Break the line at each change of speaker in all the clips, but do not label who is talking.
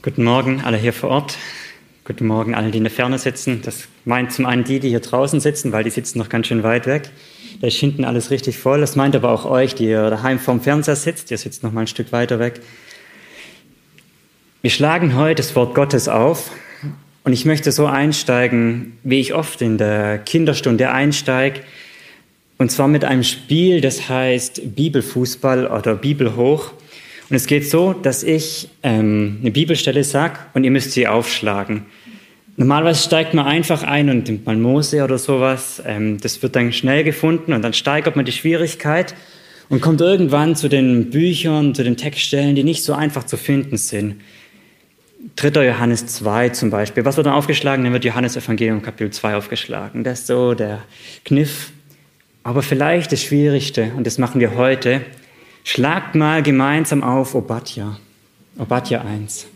Guten Morgen, alle hier vor Ort. Guten Morgen, alle, die in der Ferne sitzen. Das meint zum einen die, die hier draußen sitzen, weil die sitzen noch ganz schön weit weg. Da ist hinten alles richtig voll. Das meint aber auch euch, die ihr daheim vorm Fernseher sitzt. Ihr sitzt noch mal ein Stück weiter weg. Wir schlagen heute das Wort Gottes auf. Und ich möchte so einsteigen, wie ich oft in der Kinderstunde einsteige. Und zwar mit einem Spiel, das heißt Bibelfußball oder Bibel hoch. Und es geht so, dass ich ähm, eine Bibelstelle sage und ihr müsst sie aufschlagen. Normalerweise steigt man einfach ein und nimmt mal Mose oder sowas. Ähm, das wird dann schnell gefunden und dann steigert man die Schwierigkeit und kommt irgendwann zu den Büchern, zu den Textstellen, die nicht so einfach zu finden sind. 3. Johannes 2 zum Beispiel. Was wird dann aufgeschlagen? Dann wird Johannes Evangelium Kapitel 2 aufgeschlagen. Das ist so der Kniff. Aber vielleicht das Schwierigste, und das machen wir heute, Schlagt mal gemeinsam auf Obadja. Obadja 1.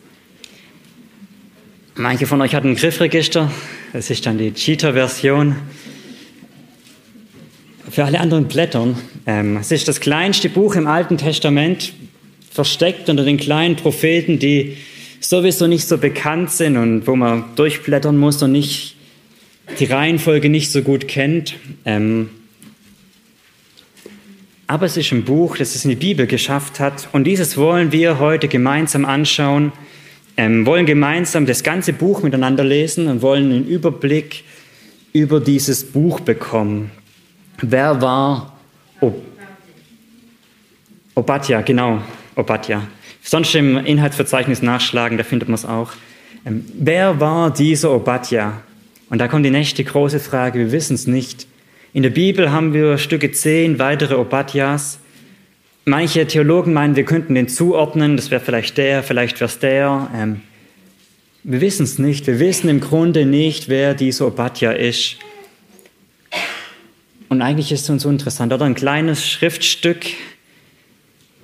Manche von euch hatten ein Griffregister. Das ist dann die Cheater-Version. Für alle anderen Blättern. Ähm, es ist das kleinste Buch im Alten Testament, versteckt unter den kleinen Propheten, die sowieso nicht so bekannt sind und wo man durchblättern muss und nicht die Reihenfolge nicht so gut kennt. Ähm, aber es ist ein Buch, das es in die Bibel geschafft hat. Und dieses wollen wir heute gemeinsam anschauen, ähm, wollen gemeinsam das ganze Buch miteinander lesen und wollen einen Überblick über dieses Buch bekommen. Wer war Ob Obadja? Genau, Obadja. Sonst im Inhaltsverzeichnis nachschlagen, da findet man es auch. Ähm, wer war dieser Obadja? Und da kommt die nächste große Frage, wir wissen es nicht. In der Bibel haben wir Stücke zehn weitere Obadjas. Manche Theologen meinen, wir könnten den zuordnen, das wäre vielleicht der, vielleicht wäre es der. Ähm, wir wissen es nicht. Wir wissen im Grunde nicht, wer dieser Obadja ist. Und eigentlich ist es uns interessant, oder? Ein kleines Schriftstück,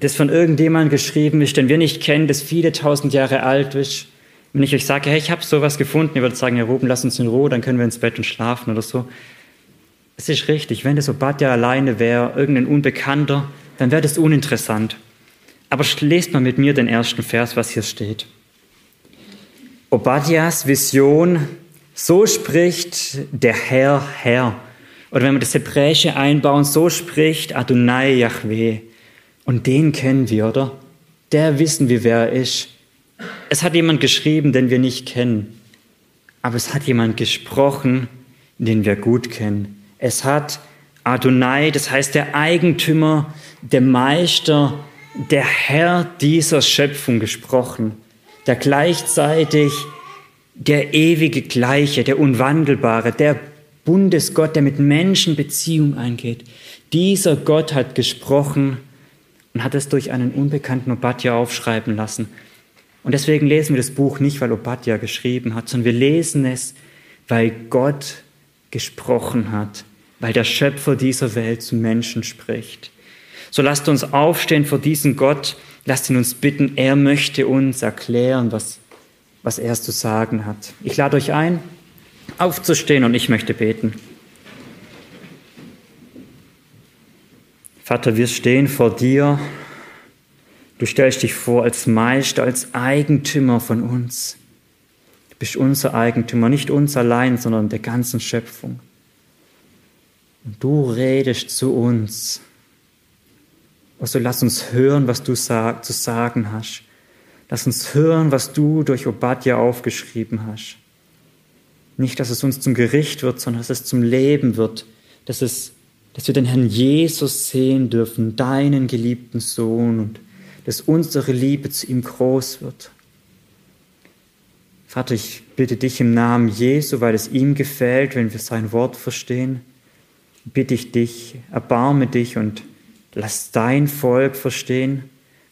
das von irgendjemandem geschrieben ist, den wir nicht kennen, das viele tausend Jahre alt ist. Wenn ich euch sage, hey, ich habe sowas gefunden, ihr würdet sagen, Herr Ruben, lass uns in Ruhe, dann können wir ins Bett und schlafen oder so. Es ist richtig, wenn das Obadja alleine wäre, irgendein Unbekannter, dann wäre das uninteressant. Aber lest mal mit mir den ersten Vers, was hier steht. Obadjas Vision, so spricht der Herr, Herr. Oder wenn wir das Hebräische einbauen, so spricht Adonai Yahweh. Und den kennen wir, oder? Der wissen wir, wer er ist. Es hat jemand geschrieben, den wir nicht kennen. Aber es hat jemand gesprochen, den wir gut kennen. Es hat Adonai, das heißt der Eigentümer, der Meister, der Herr dieser Schöpfung gesprochen, der gleichzeitig der ewige Gleiche, der Unwandelbare, der Bundesgott, der mit Menschen Beziehung eingeht. Dieser Gott hat gesprochen und hat es durch einen unbekannten Obadja aufschreiben lassen. Und deswegen lesen wir das Buch nicht, weil Obadja geschrieben hat, sondern wir lesen es, weil Gott gesprochen hat, weil der Schöpfer dieser Welt zu Menschen spricht. So lasst uns aufstehen vor diesem Gott, lasst ihn uns bitten, er möchte uns erklären, was, was er zu sagen hat. Ich lade euch ein, aufzustehen und ich möchte beten. Vater, wir stehen vor dir. Du stellst dich vor als Meister, als Eigentümer von uns. Du bist unser Eigentümer, nicht uns allein, sondern der ganzen Schöpfung. Und du redest zu uns. Also lass uns hören, was du sag, zu sagen hast. Lass uns hören, was du durch Obadja aufgeschrieben hast. Nicht, dass es uns zum Gericht wird, sondern dass es zum Leben wird, dass, es, dass wir den Herrn Jesus sehen dürfen, deinen geliebten Sohn, und dass unsere Liebe zu ihm groß wird. Vater, ich bitte dich im Namen Jesu, weil es ihm gefällt, wenn wir sein Wort verstehen, bitte ich dich, erbarme dich und lass dein Volk verstehen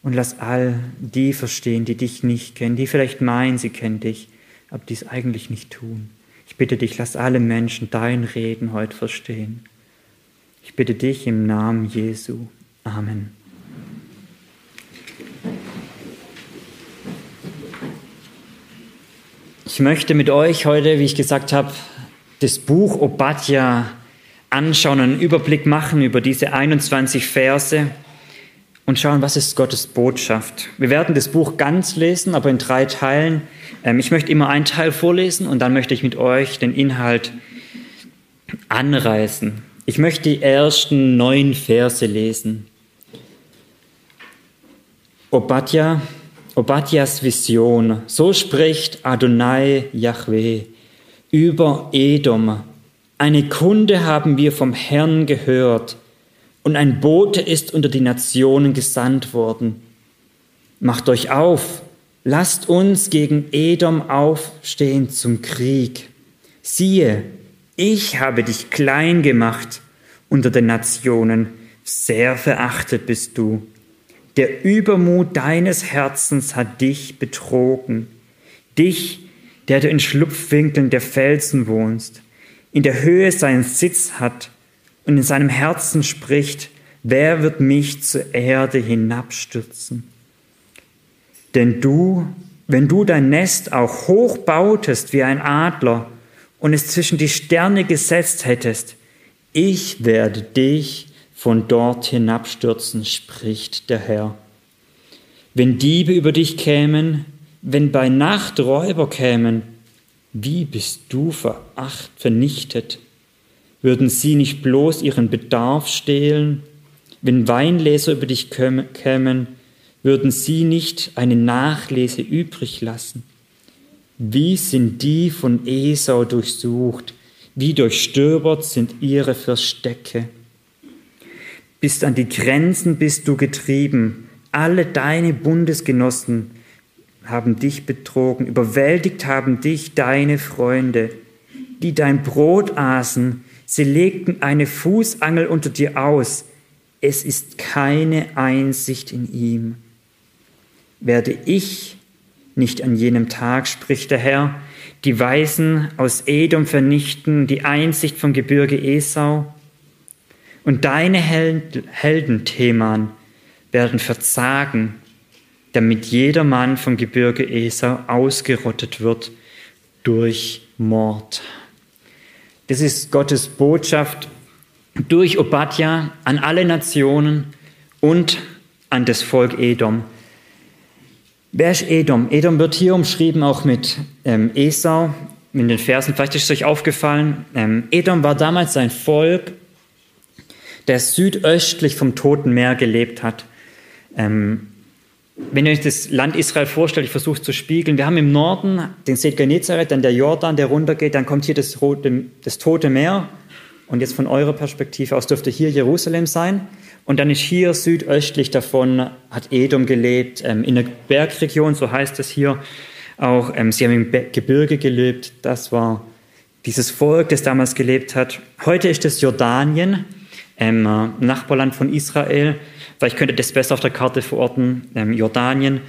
und lass all die verstehen, die dich nicht kennen, die vielleicht meinen, sie kennen dich, aber dies eigentlich nicht tun. Ich bitte dich, lass alle Menschen dein Reden heute verstehen. Ich bitte dich im Namen Jesu. Amen. Ich möchte mit euch heute, wie ich gesagt habe, das Buch Obadja anschauen, einen Überblick machen über diese 21 Verse. und schauen, was ist Gottes Botschaft. Wir werden das Buch ganz lesen, aber in drei Teilen. Ähm, ich möchte immer einen Teil vorlesen und dann möchte ich mit euch den Inhalt anreißen. Ich möchte die ersten neun Verse lesen. Obadja, Obadjas Vision. So spricht Adonai Yahweh über Edom. Eine Kunde haben wir vom Herrn gehört und ein Bote ist unter die Nationen gesandt worden. Macht euch auf, lasst uns gegen Edom aufstehen zum Krieg. Siehe, ich habe dich klein gemacht unter den Nationen, sehr verachtet bist du. Der Übermut deines Herzens hat dich betrogen, dich, der du in Schlupfwinkeln der Felsen wohnst, in der Höhe seinen Sitz hat und in seinem Herzen spricht, wer wird mich zur Erde hinabstürzen? Denn du, wenn du dein Nest auch hoch bautest wie ein Adler und es zwischen die Sterne gesetzt hättest, ich werde dich von dort hinabstürzen, spricht der Herr. Wenn Diebe über dich kämen, wenn bei Nacht Räuber kämen, wie bist du veracht vernichtet? Würden sie nicht bloß ihren Bedarf stehlen? Wenn Weinleser über dich kämen, würden sie nicht eine Nachlese übrig lassen? Wie sind die von Esau durchsucht? Wie durchstöbert sind ihre Verstecke? Bis an die Grenzen bist du getrieben. Alle deine Bundesgenossen haben dich betrogen. Überwältigt haben dich deine Freunde, die dein Brot aßen Sie legten eine Fußangel unter dir aus. Es ist keine Einsicht in ihm. Werde ich nicht an jenem Tag, spricht der Herr, die Weisen aus Edom vernichten, die Einsicht vom Gebirge Esau? Und deine Helden, Theman, werden verzagen, damit jeder Mann vom Gebirge Esau ausgerottet wird durch Mord. Das ist Gottes Botschaft durch Obadja an alle Nationen und an das Volk Edom. Wer ist Edom? Edom wird hier umschrieben auch mit ähm, Esau in den Versen. Vielleicht ist es euch aufgefallen. Ähm, Edom war damals ein Volk, der südöstlich vom Toten Meer gelebt hat. Ähm, wenn ihr euch das Land Israel vorstellt, ich versuche es zu spiegeln, wir haben im Norden den See Genezareth, dann der Jordan, der runtergeht, dann kommt hier das, Rote, das Tote Meer. Und jetzt von eurer Perspektive aus dürfte hier Jerusalem sein. Und dann ist hier südöstlich davon, hat Edom gelebt, ähm, in der Bergregion, so heißt es hier auch, ähm, sie haben im Gebirge gelebt, das war dieses Volk, das damals gelebt hat. Heute ist es Jordanien, ähm, Nachbarland von Israel, Vielleicht könnt ihr das besser auf der Karte verorten, ähm, Jordanien.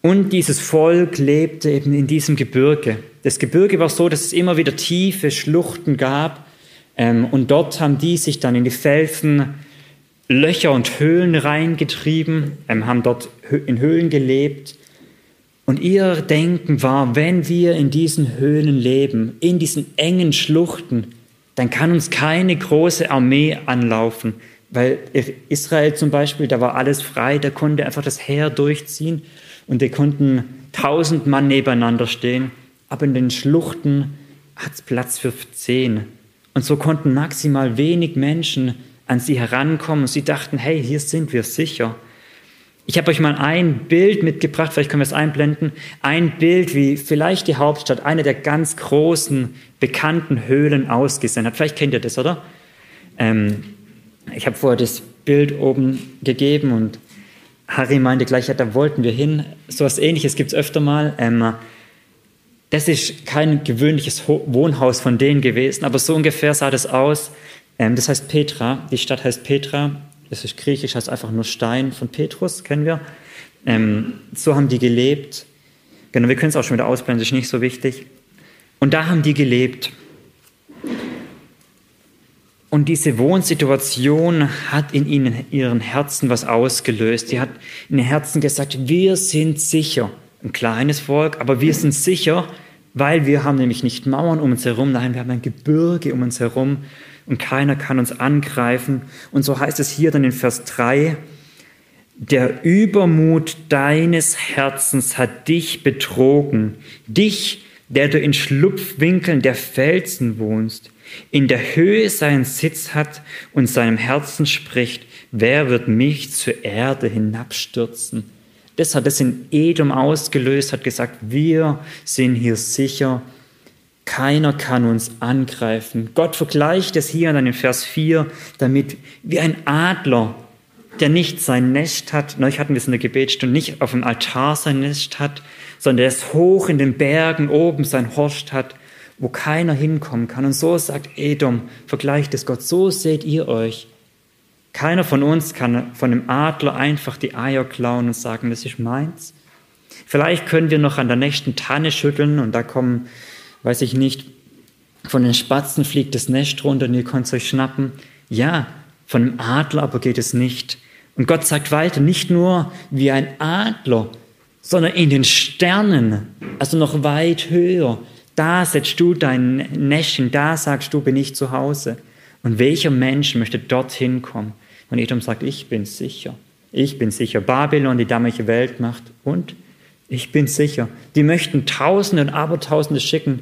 Und dieses Volk lebte eben in diesem Gebirge. Das Gebirge war so, dass es immer wieder tiefe Schluchten gab. Ähm, und dort haben die sich dann in die Felsen Löcher und Höhlen reingetrieben, ähm, haben dort in Höhlen gelebt. Und ihr Denken war, wenn wir in diesen Höhlen leben, in diesen engen Schluchten, dann kann uns keine große Armee anlaufen. Weil Israel zum Beispiel, da war alles frei, da konnte einfach das Heer durchziehen und die konnten tausend Mann nebeneinander stehen, aber in den Schluchten hat es Platz für zehn. Und so konnten maximal wenig Menschen an sie herankommen und sie dachten, hey, hier sind wir sicher. Ich habe euch mal ein Bild mitgebracht, vielleicht können wir es einblenden, ein Bild, wie vielleicht die Hauptstadt, eine der ganz großen, bekannten Höhlen ausgesehen hat. Vielleicht kennt ihr das, oder? Ähm, ich habe vorher das Bild oben gegeben und Harry meinte gleich, ja, da wollten wir hin. So etwas ähnliches gibt es öfter mal. Ähm, das ist kein gewöhnliches Wohnhaus von denen gewesen, aber so ungefähr sah das aus. Ähm, das heißt Petra, die Stadt heißt Petra, das ist griechisch, heißt einfach nur Stein von Petrus, kennen wir. Ähm, so haben die gelebt. Genau, wir können es auch schon wieder ausblenden, das ist nicht so wichtig. Und da haben die gelebt. Und diese Wohnsituation hat in ihnen, ihren Herzen was ausgelöst. Sie hat in den Herzen gesagt, wir sind sicher. Ein kleines Volk, aber wir sind sicher, weil wir haben nämlich nicht Mauern um uns herum, nein, wir haben ein Gebirge um uns herum und keiner kann uns angreifen. Und so heißt es hier dann in Vers 3, der Übermut deines Herzens hat dich betrogen, dich, der du in Schlupfwinkeln der Felsen wohnst, in der Höhe seinen Sitz hat und seinem Herzen spricht, wer wird mich zur Erde hinabstürzen? Das hat es in Edom ausgelöst, hat gesagt, wir sind hier sicher, keiner kann uns angreifen. Gott vergleicht es hier dann in Vers 4 damit, wie ein Adler der nicht sein Nest hat, neulich hatten wir es in der Gebetsstunde, nicht auf dem Altar sein Nest hat, sondern der es hoch in den Bergen oben sein Horst hat, wo keiner hinkommen kann. Und so sagt Edom, vergleicht es Gott, so seht ihr euch. Keiner von uns kann von dem Adler einfach die Eier klauen und sagen, das ist meins. Vielleicht können wir noch an der nächsten Tanne schütteln und da kommen, weiß ich nicht, von den Spatzen fliegt das Nest runter und ihr könnt es euch schnappen. Ja, von dem Adler aber geht es nicht. Und Gott sagt weiter, nicht nur wie ein Adler, sondern in den Sternen, also noch weit höher. Da setzt du dein Nestchen, da sagst du, bin ich zu Hause. Und welcher Mensch möchte dorthin kommen? Und Edom sagt, ich bin sicher. Ich bin sicher. Babylon, die damalige Weltmacht. Und ich bin sicher. Die möchten Tausende und Abertausende schicken,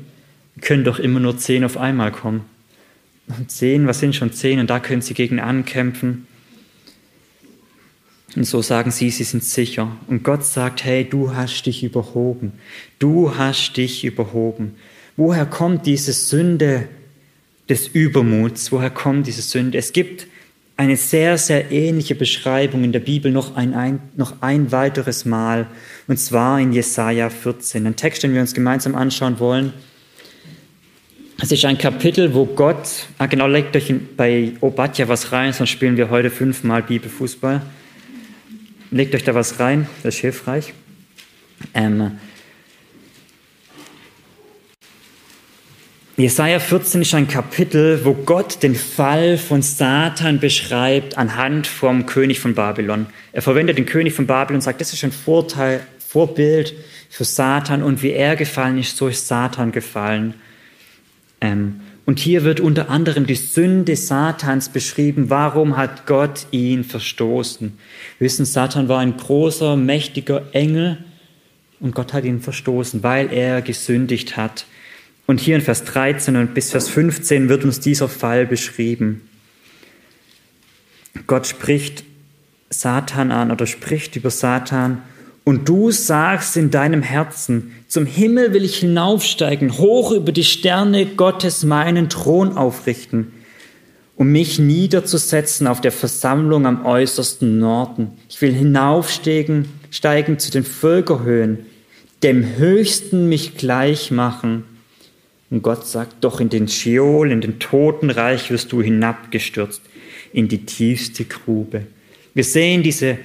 können doch immer nur zehn auf einmal kommen. Und zehn, was sind schon zehn? Und da können sie gegen ankämpfen. Und so sagen sie, sie sind sicher. Und Gott sagt, hey, du hast dich überhoben. Du hast dich überhoben. Woher kommt diese Sünde des Übermuts? Woher kommt diese Sünde? Es gibt eine sehr, sehr ähnliche Beschreibung in der Bibel noch ein, ein, noch ein weiteres Mal. Und zwar in Jesaja 14. Ein Text, den wir uns gemeinsam anschauen wollen. Es ist ein Kapitel, wo Gott, ah genau, legt euch bei Obadja was rein, sonst spielen wir heute fünfmal Bibelfußball. Legt euch da was rein, das ist hilfreich. Ähm, Jesaja 14 ist ein Kapitel, wo Gott den Fall von Satan beschreibt anhand vom König von Babylon. Er verwendet den König von Babylon und sagt, das ist ein Vorteil, Vorbild für Satan und wie er gefallen ist, so ist Satan gefallen. Ähm, und hier wird unter anderem die Sünde Satans beschrieben. Warum hat Gott ihn verstoßen? Wir wissen, Satan war ein großer, mächtiger Engel und Gott hat ihn verstoßen, weil er gesündigt hat. Und hier in Vers 13 und bis Vers 15 wird uns dieser Fall beschrieben. Gott spricht Satan an oder spricht über Satan und du sagst in deinem Herzen, zum Himmel will ich hinaufsteigen, hoch über die Sterne Gottes meinen Thron aufrichten, um mich niederzusetzen auf der Versammlung am äußersten Norden. Ich will hinaufsteigen steigen zu den Völkerhöhen, dem Höchsten mich gleich machen. Und Gott sagt, doch in den Scheol, in den Totenreich wirst du hinabgestürzt, in die tiefste Grube. Wir sehen diese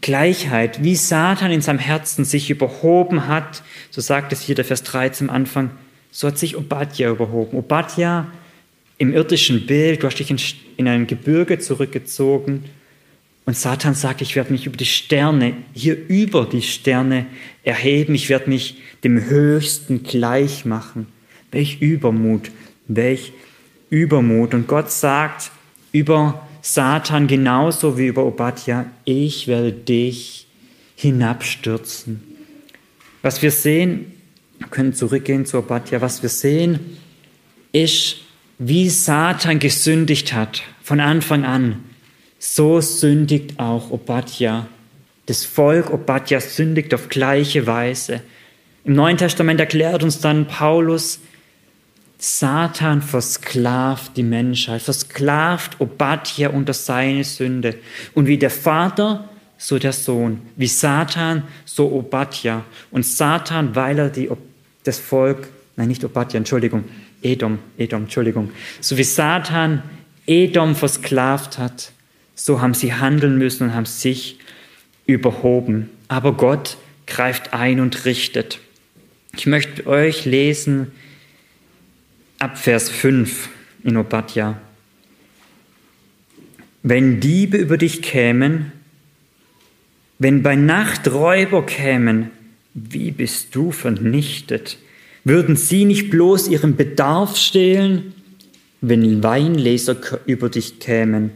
Gleichheit, wie Satan in seinem Herzen sich überhoben hat, so sagt es hier der Vers 13 am Anfang, so hat sich Obadja überhoben. Obadja im irdischen Bild, du hast dich in, in ein Gebirge zurückgezogen und Satan sagt, ich werde mich über die Sterne, hier über die Sterne erheben, ich werde mich dem Höchsten gleich machen. Welch Übermut, welch Übermut. Und Gott sagt über Satan genauso wie über Obadja, ich werde dich hinabstürzen. Was wir sehen, wir können zurückgehen zu Obadja, was wir sehen, ist, wie Satan gesündigt hat von Anfang an. So sündigt auch Obadja. Das Volk Obadja sündigt auf gleiche Weise. Im Neuen Testament erklärt uns dann Paulus, Satan versklavt die Menschheit, versklavt Obadja unter seine Sünde. Und wie der Vater, so der Sohn. Wie Satan, so Obadja. Und Satan, weil er die, das Volk, nein, nicht Obadja, Entschuldigung, Edom, Edom, Entschuldigung. So wie Satan Edom versklavt hat, so haben sie handeln müssen und haben sich überhoben. Aber Gott greift ein und richtet. Ich möchte euch lesen, ab Vers 5 in Obadja. Wenn Diebe über dich kämen, wenn bei Nacht Räuber kämen, wie bist du vernichtet? Würden sie nicht bloß ihren Bedarf stehlen, wenn Weinleser über dich kämen?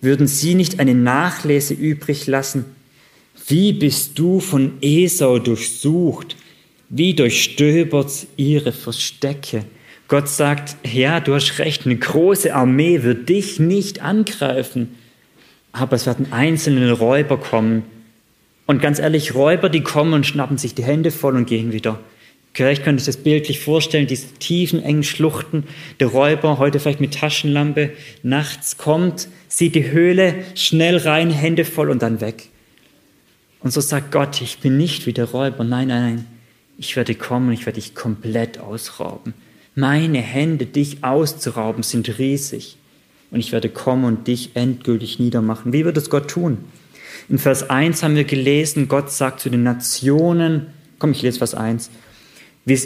Würden sie nicht eine Nachlese übrig lassen? Wie bist du von Esau durchsucht? Wie durchstöbert ihre Verstecke? Gott sagt, ja, du hast recht, eine große Armee wird dich nicht angreifen, aber es werden einzelne Räuber kommen. Und ganz ehrlich, Räuber, die kommen und schnappen sich die Hände voll und gehen wieder. Vielleicht könnt ihr das bildlich vorstellen, diese tiefen, engen Schluchten. Der Räuber, heute vielleicht mit Taschenlampe, nachts kommt, sieht die Höhle, schnell rein, Hände voll und dann weg. Und so sagt Gott, ich bin nicht wie der Räuber. Nein, nein, nein. Ich werde kommen, ich werde dich komplett ausrauben. Meine Hände, dich auszurauben, sind riesig. Und ich werde kommen und dich endgültig niedermachen. Wie wird es Gott tun? In Vers 1 haben wir gelesen, Gott sagt zu den Nationen, komm, ich lese Vers 1.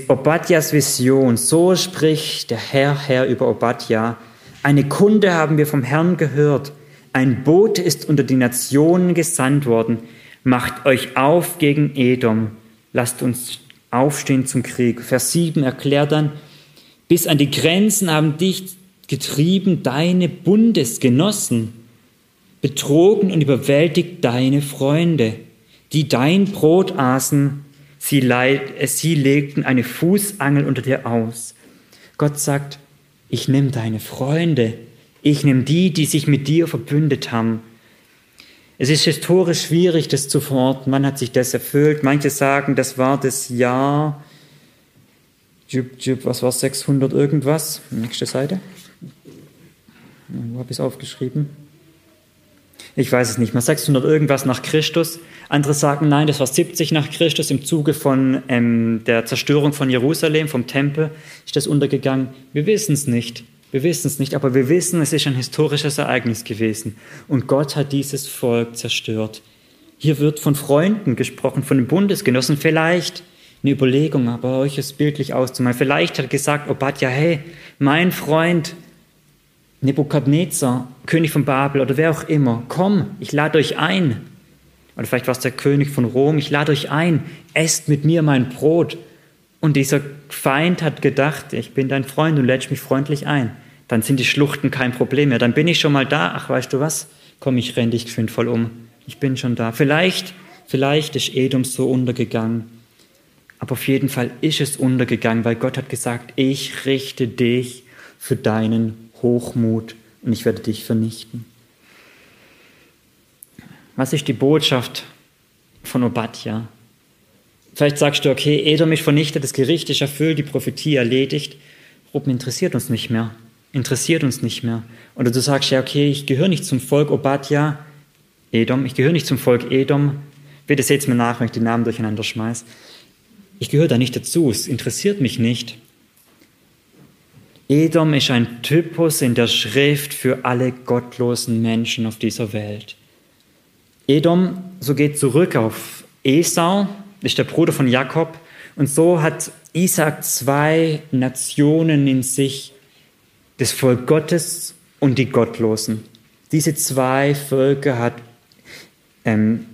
Obadjas Vision, so spricht der Herr, Herr über Obadja. Eine Kunde haben wir vom Herrn gehört. Ein Bote ist unter die Nationen gesandt worden. Macht euch auf gegen Edom. Lasst uns aufstehen zum Krieg. Vers 7 erklärt dann, bis an die Grenzen haben dich getrieben deine Bundesgenossen, betrogen und überwältigt deine Freunde, die dein Brot aßen Sie, leid, sie legten eine Fußangel unter dir aus. Gott sagt, ich nehme deine Freunde, ich nehme die, die sich mit dir verbündet haben. Es ist historisch schwierig, das zu verorten. Wann hat sich das erfüllt? Manche sagen, das war das Jahr, was war 600 irgendwas? Nächste Seite. Wo habe ich es aufgeschrieben? Ich weiß es nicht mehr. 600 irgendwas nach Christus. Andere sagen, nein, das war 70 nach Christus im Zuge von ähm, der Zerstörung von Jerusalem, vom Tempel, ist das untergegangen. Wir wissen es nicht. Wir wissen es nicht, aber wir wissen, es ist ein historisches Ereignis gewesen. Und Gott hat dieses Volk zerstört. Hier wird von Freunden gesprochen, von den Bundesgenossen. Vielleicht eine Überlegung, aber euch es bildlich auszumalen. Vielleicht hat gesagt Obadja, hey, mein Freund Nebukadnezar, König von Babel oder wer auch immer, komm, ich lade euch ein oder vielleicht war es der König von Rom, ich lade euch ein, esst mit mir mein Brot. Und dieser Feind hat gedacht, ich bin dein Freund und lädst mich freundlich ein. Dann sind die Schluchten kein Problem mehr. Dann bin ich schon mal da. Ach, weißt du was? Komm, ich renn dich geschwind voll um. Ich bin schon da. Vielleicht, vielleicht ist Edom so untergegangen. Aber auf jeden Fall ist es untergegangen, weil Gott hat gesagt, ich richte dich für deinen Hochmut und ich werde dich vernichten. Was ist die Botschaft von Obadja? Vielleicht sagst du, okay, Edom ist vernichtet, das Gericht ist erfüllt, die Prophetie erledigt. Ruben interessiert uns nicht mehr. Interessiert uns nicht mehr. Oder du sagst, ja, okay, ich gehöre nicht zum Volk Obadja, Edom, ich gehöre nicht zum Volk Edom. Bitte seht mir nach, wenn ich die Namen durcheinander schmeiße. Ich gehöre da nicht dazu, es interessiert mich nicht. Edom ist ein Typus in der Schrift für alle gottlosen Menschen auf dieser Welt. Edom, so geht zurück auf Esau, ist der Bruder von Jakob. Und so hat Isaac zwei Nationen in sich, das Volk Gottes und die Gottlosen. Diese zwei Völker hat ähm,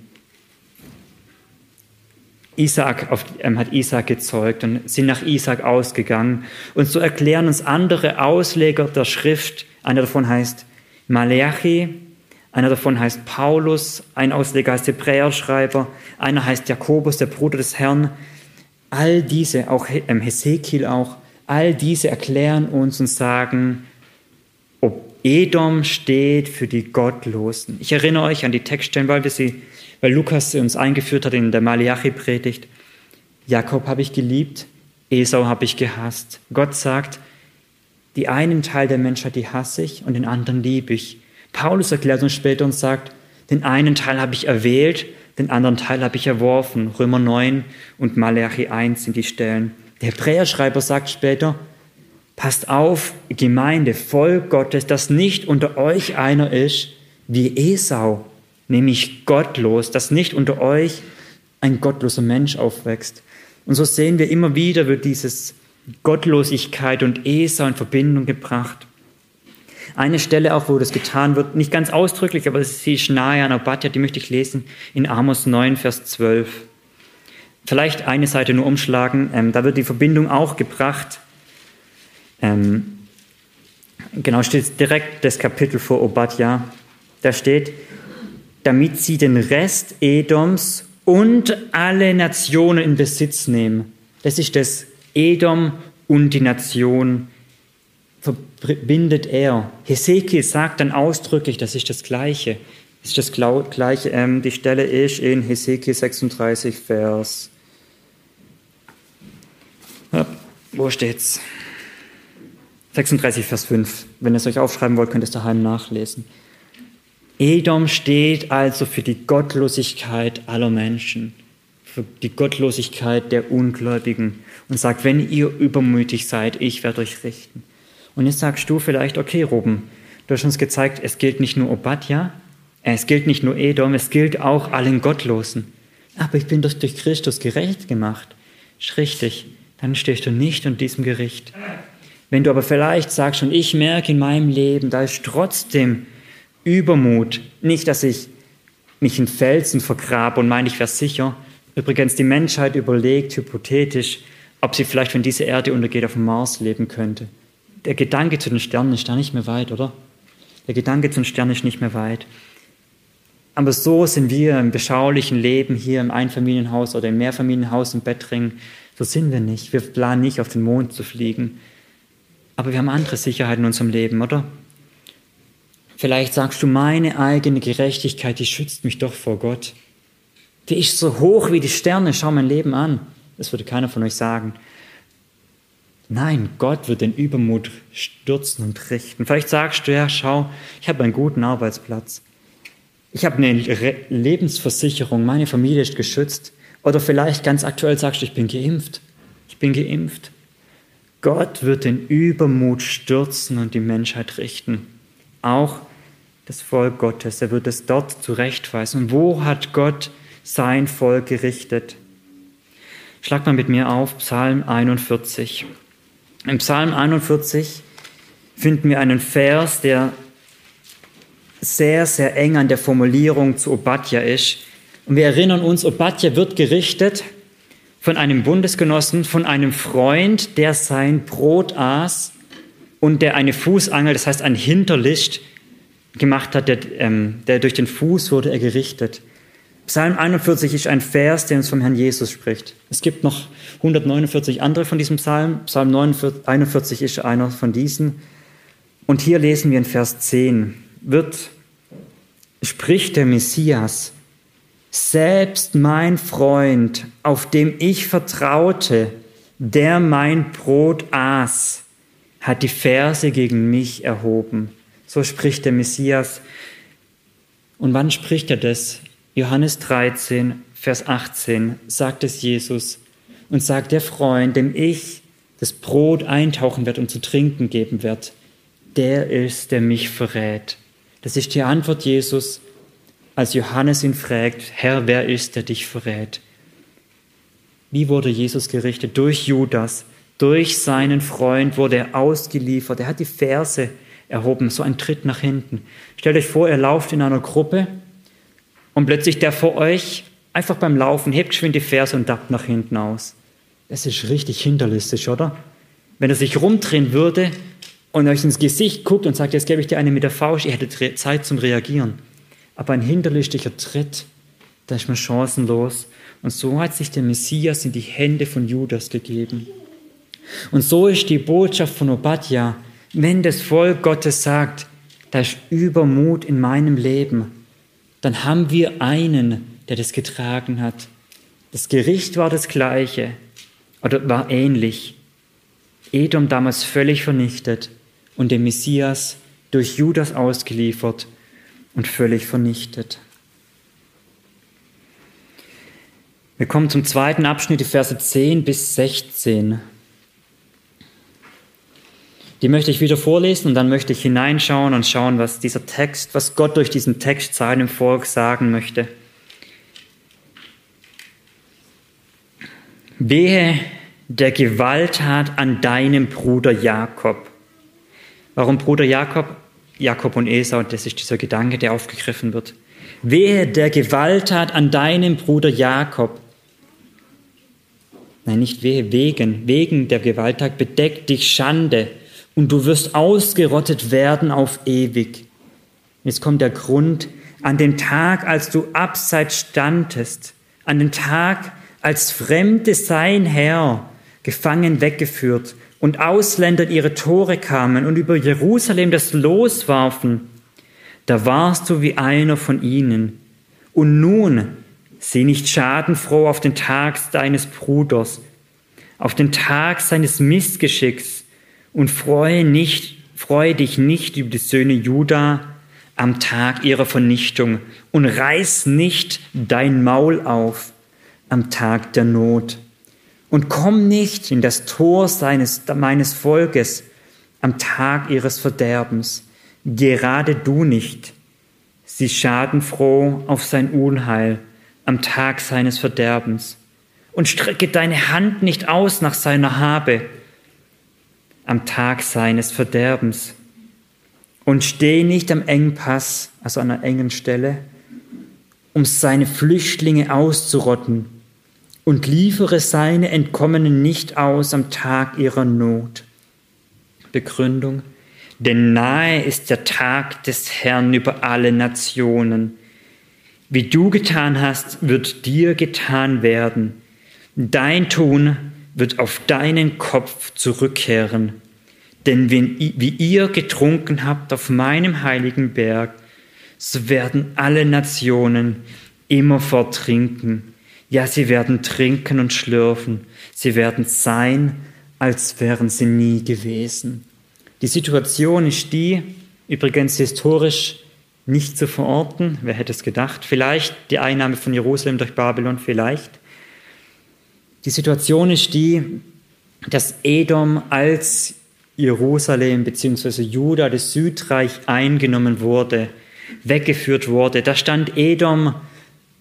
Isaac, auf, ähm, hat Isaac gezeugt und sind nach Isaac ausgegangen. Und so erklären uns andere Ausleger der Schrift, einer davon heißt Maleachi, einer davon heißt Paulus, ein Ausleger heißt Hebräerschreiber, einer heißt Jakobus, der Bruder des Herrn. All diese, auch ähm, Hesekiel auch, all diese erklären uns und sagen, ob Edom steht für die Gottlosen. Ich erinnere euch an die Textstellen, weil, wir sie, weil Lukas uns eingeführt hat in der Malachi-Predigt. Jakob habe ich geliebt, Esau habe ich gehasst. Gott sagt, die einen Teil der Menschheit, die hasse ich und den anderen liebe ich. Paulus erklärt uns später und sagt, den einen Teil habe ich erwählt, den anderen Teil habe ich erworfen. Römer 9 und Malachi 1 sind die Stellen. Der Hebräerschreiber sagt später, passt auf, Gemeinde, Volk Gottes, dass nicht unter euch einer ist wie Esau, nämlich gottlos, dass nicht unter euch ein gottloser Mensch aufwächst. Und so sehen wir immer wieder, wird dieses Gottlosigkeit und Esau in Verbindung gebracht. Eine Stelle auch, wo das getan wird, nicht ganz ausdrücklich, aber sie ist nahe an Obadja, die möchte ich lesen, in Amos 9, Vers 12. Vielleicht eine Seite nur umschlagen, ähm, da wird die Verbindung auch gebracht. Ähm, genau, steht direkt das Kapitel vor Obadja. Da steht, damit sie den Rest Edoms und alle Nationen in Besitz nehmen. Das ist das Edom und die Nation verbindet er. Hesekiel sagt dann ausdrücklich, das ist das Gleiche. Das ist das Gleiche. Ähm, die Stelle ist in Hesekiel 36, Vers. Ja, wo steht's? 36, Vers 5. Wenn ihr es euch aufschreiben wollt, könnt ihr es daheim nachlesen. Edom steht also für die Gottlosigkeit aller Menschen, für die Gottlosigkeit der Ungläubigen und sagt, wenn ihr übermütig seid, ich werde euch richten. Und jetzt sagst du vielleicht, okay, Ruben, du hast uns gezeigt, es gilt nicht nur Obadja, es gilt nicht nur Edom, es gilt auch allen Gottlosen. Aber ich bin doch durch Christus gerecht gemacht. Ist richtig, dann stehst du nicht unter diesem Gericht. Wenn du aber vielleicht sagst, und ich merke in meinem Leben, da ist trotzdem Übermut. Nicht, dass ich mich in Felsen vergrabe und meine, ich wäre sicher. Übrigens, die Menschheit überlegt hypothetisch, ob sie vielleicht, wenn diese Erde untergeht, auf dem Mars leben könnte. Der Gedanke zu den Sternen ist da nicht mehr weit, oder? Der Gedanke zu den Sternen ist nicht mehr weit. Aber so sind wir im beschaulichen Leben hier im Einfamilienhaus oder im Mehrfamilienhaus im Bettring. So sind wir nicht. Wir planen nicht, auf den Mond zu fliegen. Aber wir haben andere Sicherheiten in unserem Leben, oder? Vielleicht sagst du, meine eigene Gerechtigkeit, die schützt mich doch vor Gott. Die ist so hoch wie die Sterne, schau mein Leben an. Das würde keiner von euch sagen. Nein, Gott wird den Übermut stürzen und richten. Vielleicht sagst du, ja, schau, ich habe einen guten Arbeitsplatz. Ich habe eine Lebensversicherung, meine Familie ist geschützt. Oder vielleicht ganz aktuell sagst du, ich bin geimpft. Ich bin geimpft. Gott wird den Übermut stürzen und die Menschheit richten auch das Volk Gottes. Er wird es dort zurechtweisen. Wo hat Gott sein Volk gerichtet? Schlag mal mit mir auf Psalm 41. Im Psalm 41 finden wir einen Vers, der sehr, sehr eng an der Formulierung zu Obadja ist. Und wir erinnern uns, Obadja wird gerichtet von einem Bundesgenossen, von einem Freund, der sein Brot aß und der eine Fußangel, das heißt ein Hinterlicht, gemacht hat, der, ähm, der durch den Fuß wurde er gerichtet. Psalm 41 ist ein Vers, der uns vom Herrn Jesus spricht. Es gibt noch 149 andere von diesem Psalm. Psalm 41 ist einer von diesen. Und hier lesen wir in Vers 10, wird, spricht der Messias, selbst mein Freund, auf dem ich vertraute, der mein Brot aß, hat die Verse gegen mich erhoben. So spricht der Messias. Und wann spricht er das? Johannes 13, Vers 18 sagt es Jesus und sagt der Freund, dem ich das Brot eintauchen wird und zu trinken geben wird, der ist, der mich verrät. Das ist die Antwort Jesus, als Johannes ihn fragt, Herr, wer ist, der dich verrät? Wie wurde Jesus gerichtet? Durch Judas. Durch seinen Freund wurde er ausgeliefert. Er hat die Ferse erhoben, so ein Tritt nach hinten. Stellt euch vor, ihr lauft in einer Gruppe und plötzlich der vor euch einfach beim Laufen hebt geschwind die Ferse und dappt nach hinten aus. Das ist richtig hinterlistig, oder? Wenn er sich rumdrehen würde und euch ins Gesicht guckt und sagt, jetzt gebe ich dir eine mit der Faust, ihr hättet Zeit zum Reagieren. Aber ein hinterlistiger Tritt, da ist man chancenlos. Und so hat sich der Messias in die Hände von Judas gegeben. Und so ist die Botschaft von Obadja, wenn das Volk Gottes sagt, da ist Übermut in meinem Leben, dann haben wir einen, der das getragen hat. Das Gericht war das gleiche oder war ähnlich. Edom damals völlig vernichtet und der Messias durch Judas ausgeliefert und völlig vernichtet. Wir kommen zum zweiten Abschnitt, die Verse 10 bis 16. Die möchte ich wieder vorlesen und dann möchte ich hineinschauen und schauen, was dieser Text, was Gott durch diesen Text seinem Volk sagen möchte. Wehe der Gewalttat an deinem Bruder Jakob. Warum Bruder Jakob? Jakob und Esau, das ist dieser Gedanke, der aufgegriffen wird. Wehe der Gewalttat an deinem Bruder Jakob. Nein, nicht wehe, wegen, wegen der Gewalttat bedeckt dich Schande und du wirst ausgerottet werden auf ewig. Jetzt kommt der Grund, an den Tag, als du abseits standest, an den Tag, als Fremde sein Herr gefangen weggeführt und Ausländer ihre Tore kamen und über Jerusalem das Los warfen, da warst du wie einer von ihnen. Und nun sieh nicht schadenfroh auf den Tag deines Bruders, auf den Tag seines Missgeschicks und freue, nicht, freue dich nicht über die Söhne Juda am Tag ihrer Vernichtung und reiß nicht dein Maul auf am Tag der Not. Und komm nicht in das Tor seines, meines Volkes am Tag ihres Verderbens, gerade du nicht, sie schadenfroh auf sein Unheil am Tag seines Verderbens. Und strecke deine Hand nicht aus nach seiner Habe am Tag seines Verderbens und steh nicht am Engpass, also an einer engen Stelle, um seine Flüchtlinge auszurotten und liefere seine Entkommenen nicht aus am Tag ihrer Not. Begründung, denn nahe ist der Tag des Herrn über alle Nationen. Wie du getan hast, wird dir getan werden. Dein Tun wird auf deinen Kopf zurückkehren. Denn wie ihr getrunken habt auf meinem heiligen Berg, so werden alle Nationen immerfort trinken. Ja, sie werden trinken und schlürfen. Sie werden sein, als wären sie nie gewesen. Die Situation ist die, übrigens historisch nicht zu verorten. Wer hätte es gedacht? Vielleicht die Einnahme von Jerusalem durch Babylon, vielleicht. Die Situation ist die, dass Edom als Jerusalem bzw. Juda, das Südreich eingenommen wurde, weggeführt wurde. Da stand Edom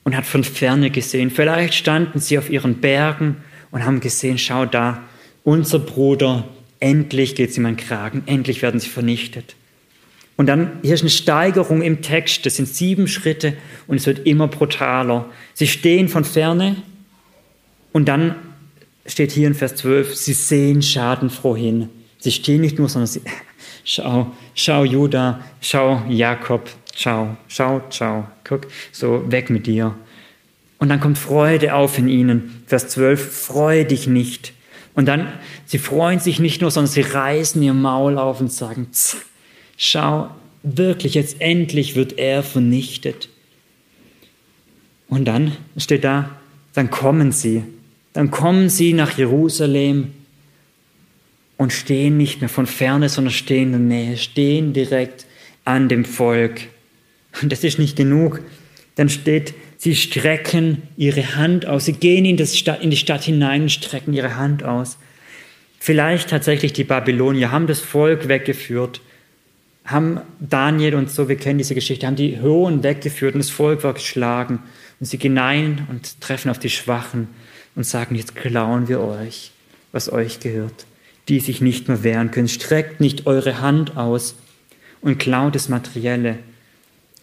und hat von ferne gesehen. Vielleicht standen sie auf ihren Bergen und haben gesehen, schau da, unser Bruder, endlich geht es ihm an Kragen, endlich werden sie vernichtet. Und dann, hier ist eine Steigerung im Text, das sind sieben Schritte und es wird immer brutaler. Sie stehen von ferne und dann steht hier in Vers 12, sie sehen schadenfroh hin. Sie stehen nicht nur, sondern sie, schau, schau Judah, schau Jakob, schau, schau, schau, guck, so weg mit dir. Und dann kommt Freude auf in ihnen. Vers 12, freue dich nicht. Und dann, sie freuen sich nicht nur, sondern sie reißen ihr Maul auf und sagen, schau, wirklich, jetzt endlich wird er vernichtet. Und dann steht da, dann kommen sie, dann kommen sie nach Jerusalem und stehen nicht mehr von ferne, sondern stehen in der Nähe, stehen direkt an dem Volk. Und das ist nicht genug. Dann steht, sie strecken ihre Hand aus. Sie gehen in, Stadt, in die Stadt hinein und strecken ihre Hand aus. Vielleicht tatsächlich die Babylonier haben das Volk weggeführt, haben Daniel und so, wir kennen diese Geschichte, haben die Hohen weggeführt und das Volk war geschlagen. Und sie gehen hinein und treffen auf die Schwachen und sagen, jetzt klauen wir euch, was euch gehört. Die sich nicht mehr wehren können. Streckt nicht eure Hand aus und klaut das Materielle.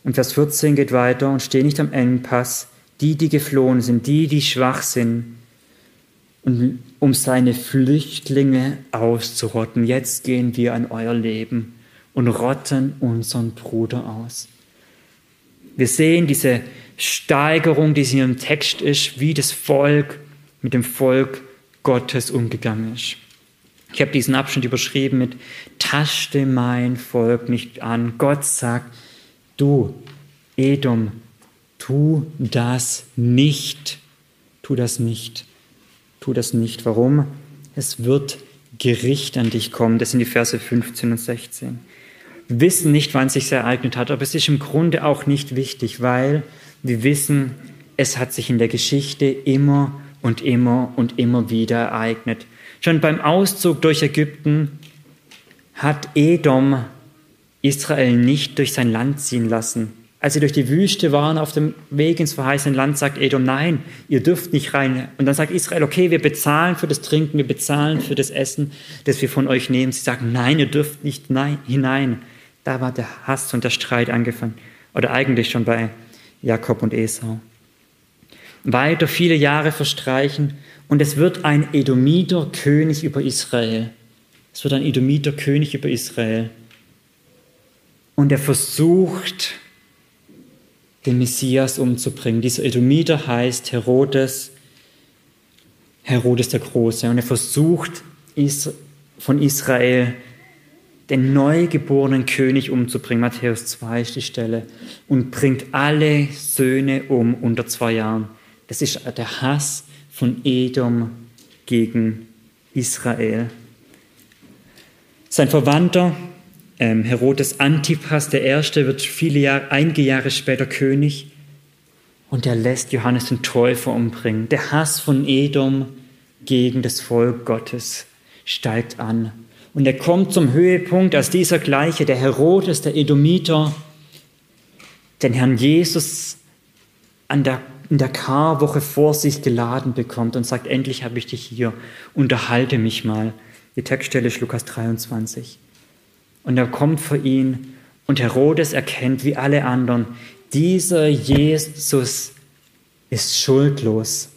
Und Vers 14 geht weiter und steht nicht am Engpass, die, die geflohen sind, die, die schwach sind, um seine Flüchtlinge auszurotten. Jetzt gehen wir an euer Leben und rotten unseren Bruder aus. Wir sehen diese Steigerung, die hier im Text ist, wie das Volk mit dem Volk Gottes umgegangen ist. Ich habe diesen Abschnitt überschrieben mit Taschte mein Volk nicht an. Gott sagt, Du, Edom, tu das nicht. Tu das nicht. Tu das nicht. Warum? Es wird Gericht an dich kommen. Das sind die Verse 15 und 16. Wir wissen nicht, wann es sich ereignet hat, aber es ist im Grunde auch nicht wichtig, weil wir wissen, es hat sich in der Geschichte immer und immer und immer wieder ereignet. Schon beim Auszug durch Ägypten hat Edom Israel nicht durch sein Land ziehen lassen. Als sie durch die Wüste waren, auf dem Weg ins verheißene Land, sagt Edom, nein, ihr dürft nicht rein. Und dann sagt Israel, okay, wir bezahlen für das Trinken, wir bezahlen für das Essen, das wir von euch nehmen. Sie sagen, nein, ihr dürft nicht hinein. Da war der Hass und der Streit angefangen. Oder eigentlich schon bei Jakob und Esau. Weiter viele Jahre verstreichen und es wird ein Edomiter König über Israel. Es wird ein Edomiter König über Israel. Und er versucht, den Messias umzubringen. Dieser Edomiter heißt Herodes, Herodes der Große. Und er versucht, von Israel den neugeborenen König umzubringen. Matthäus 2 ist die Stelle. Und bringt alle Söhne um unter zwei Jahren. Das ist der Hass von Edom gegen Israel. Sein Verwandter ähm, Herodes Antipas Erste wird viele Jahre, einige Jahre später König und er lässt Johannes den Täufer umbringen. Der Hass von Edom gegen das Volk Gottes steigt an. Und er kommt zum Höhepunkt, als dieser gleiche, der Herodes, der Edomiter, den Herrn Jesus an der, in der Karwoche vor sich geladen bekommt und sagt, endlich habe ich dich hier, unterhalte mich mal. Die Textstelle ist Lukas 23. Und er kommt vor ihn und Herodes erkennt wie alle anderen, dieser Jesus ist schuldlos.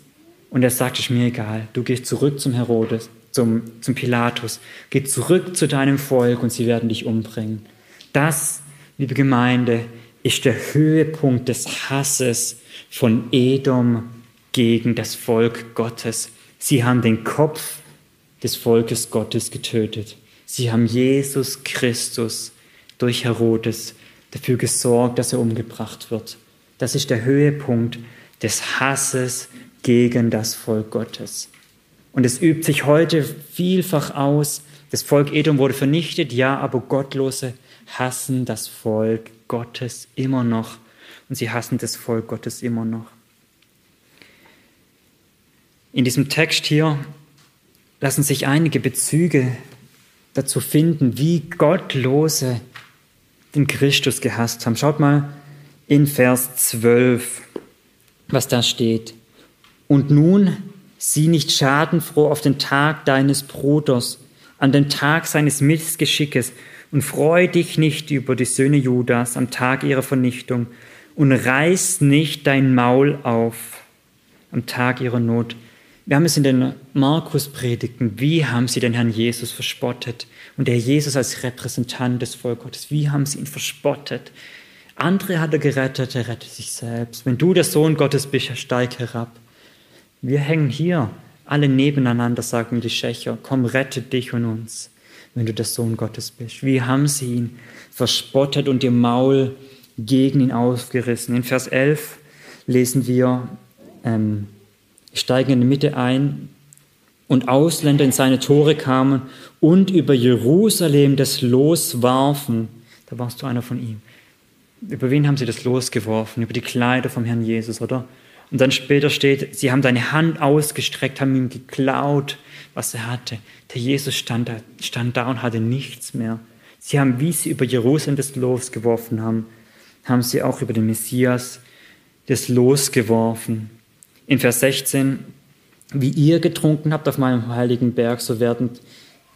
Und er sagt, es mir egal, du gehst zurück zum Herodes, zum, zum Pilatus, geh zurück zu deinem Volk und sie werden dich umbringen. Das, liebe Gemeinde, ist der Höhepunkt des Hasses von Edom gegen das Volk Gottes. Sie haben den Kopf des Volkes Gottes getötet. Sie haben Jesus Christus durch Herodes dafür gesorgt, dass er umgebracht wird. Das ist der Höhepunkt des Hasses gegen das Volk Gottes. Und es übt sich heute vielfach aus. Das Volk Edom wurde vernichtet, ja, aber Gottlose hassen das Volk Gottes immer noch. Und sie hassen das Volk Gottes immer noch. In diesem Text hier lassen sich einige Bezüge dazu finden, wie Gottlose den Christus gehasst haben. Schaut mal in Vers 12, was da steht. Und nun sieh nicht schadenfroh auf den Tag deines Bruders, an den Tag seines Missgeschickes, und freu dich nicht über die Söhne Judas am Tag ihrer Vernichtung, und reiß nicht dein Maul auf am Tag ihrer Not. Wir haben es in den Markus-Predigten, wie haben sie den Herrn Jesus verspottet? Und der Jesus als Repräsentant des Volkes wie haben sie ihn verspottet? Andere hat er gerettet, er rettet sich selbst. Wenn du der Sohn Gottes bist, steig herab. Wir hängen hier alle nebeneinander, sagen die Schächer, komm, rette dich und uns, wenn du der Sohn Gottes bist. Wie haben sie ihn verspottet und ihr Maul gegen ihn aufgerissen? In Vers 11 lesen wir, ähm, steigen in die Mitte ein und Ausländer in seine Tore kamen und über Jerusalem das Los warfen. Da warst du einer von ihm. Über wen haben sie das Los geworfen? Über die Kleider vom Herrn Jesus, oder? Und dann später steht, sie haben deine Hand ausgestreckt, haben ihm geklaut, was er hatte. Der Jesus stand da, stand da und hatte nichts mehr. Sie haben, wie sie über Jerusalem das Los geworfen haben, haben sie auch über den Messias das Los geworfen in Vers 16, wie ihr getrunken habt auf meinem heiligen Berg, so werden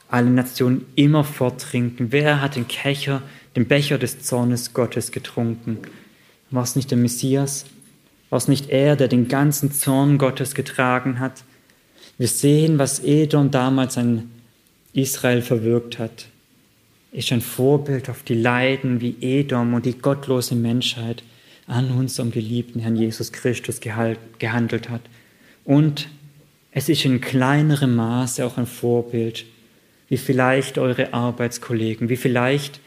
alle Nationen immer forttrinken. Wer hat den Kecher, den Becher des Zornes Gottes getrunken? War es nicht der Messias? War es nicht er, der den ganzen Zorn Gottes getragen hat? Wir sehen, was Edom damals an Israel verwirkt hat. Ist ein Vorbild auf die Leiden wie Edom und die gottlose Menschheit an unserem geliebten Herrn Jesus Christus gehandelt hat. Und es ist in kleinerem Maße auch ein Vorbild, wie vielleicht eure Arbeitskollegen, wie vielleicht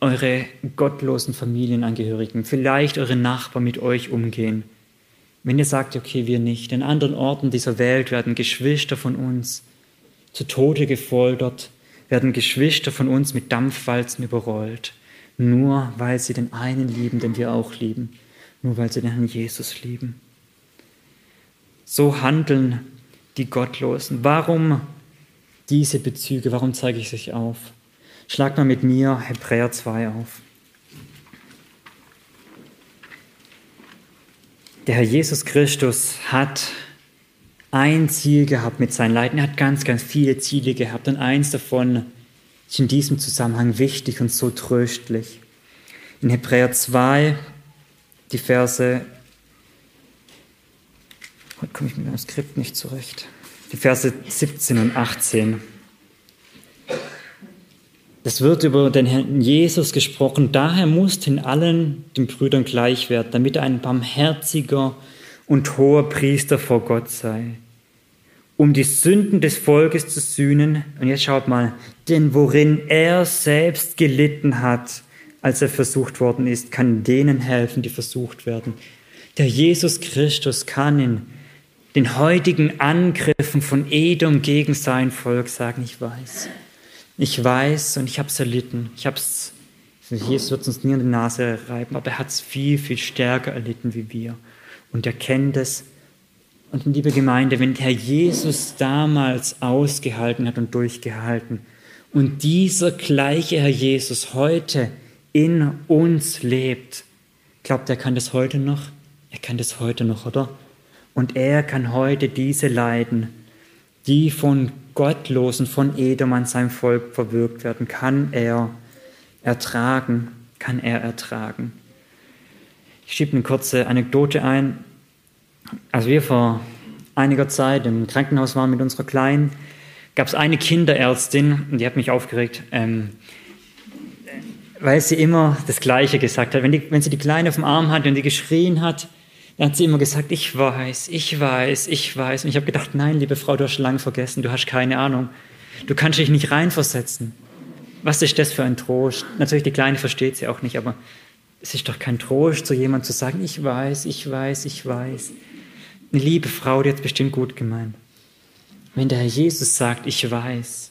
eure gottlosen Familienangehörigen, vielleicht eure Nachbarn mit euch umgehen. Wenn ihr sagt, okay, wir nicht, in anderen Orten dieser Welt werden Geschwister von uns zu Tode gefoltert, werden Geschwister von uns mit Dampfwalzen überrollt nur weil sie den einen lieben, den wir auch lieben, nur weil sie den Herrn Jesus lieben. So handeln die Gottlosen. Warum diese Bezüge? Warum zeige ich sich auf? Schlag mal mit mir Hebräer 2 auf. Der Herr Jesus Christus hat ein Ziel gehabt mit seinen Leiden. Er hat ganz, ganz viele Ziele gehabt und eins davon ist in diesem Zusammenhang wichtig und so tröstlich. In Hebräer 2, die Verse, heute komme ich mit meinem Skript nicht zurecht, die Verse 17 und 18. Das wird über den Herrn Jesus gesprochen. Daher musste in allen den Brüdern gleich werden, damit er ein barmherziger und hoher Priester vor Gott sei, um die Sünden des Volkes zu sühnen. Und jetzt schaut mal, denn worin er selbst gelitten hat, als er versucht worden ist, kann denen helfen, die versucht werden. Der Jesus Christus kann in den heutigen Angriffen von Edom gegen sein Volk sagen, ich weiß. Ich weiß und ich habe es erlitten. Ich habe es, Jesus wird uns nie in die Nase reiben, aber er hat es viel, viel stärker erlitten wie wir. Und er kennt es. Und liebe Gemeinde, wenn Herr Jesus damals ausgehalten hat und durchgehalten und dieser gleiche Herr Jesus heute in uns lebt, glaubt er kann das heute noch? Er kann das heute noch, oder? Und er kann heute diese Leiden, die von Gottlosen, von Edom an seinem Volk verwirkt werden, kann er ertragen, kann er ertragen. Ich schiebe eine kurze Anekdote ein. Als wir vor einiger Zeit im Krankenhaus waren mit unserer Kleinen, gab es eine Kinderärztin, die hat mich aufgeregt, ähm, weil sie immer das Gleiche gesagt hat. Wenn, die, wenn sie die Kleine auf dem Arm hat und die geschrien hat, dann hat sie immer gesagt, ich weiß, ich weiß, ich weiß. Und ich habe gedacht, nein, liebe Frau, du hast schon lange vergessen, du hast keine Ahnung. Du kannst dich nicht reinversetzen. Was ist das für ein Trost? Natürlich, die Kleine versteht sie auch nicht, aber es ist doch kein Trost, zu jemandem zu sagen, ich weiß, ich weiß, ich weiß. Eine liebe Frau, die hat es bestimmt gut gemeint. Wenn der Herr Jesus sagt, ich weiß,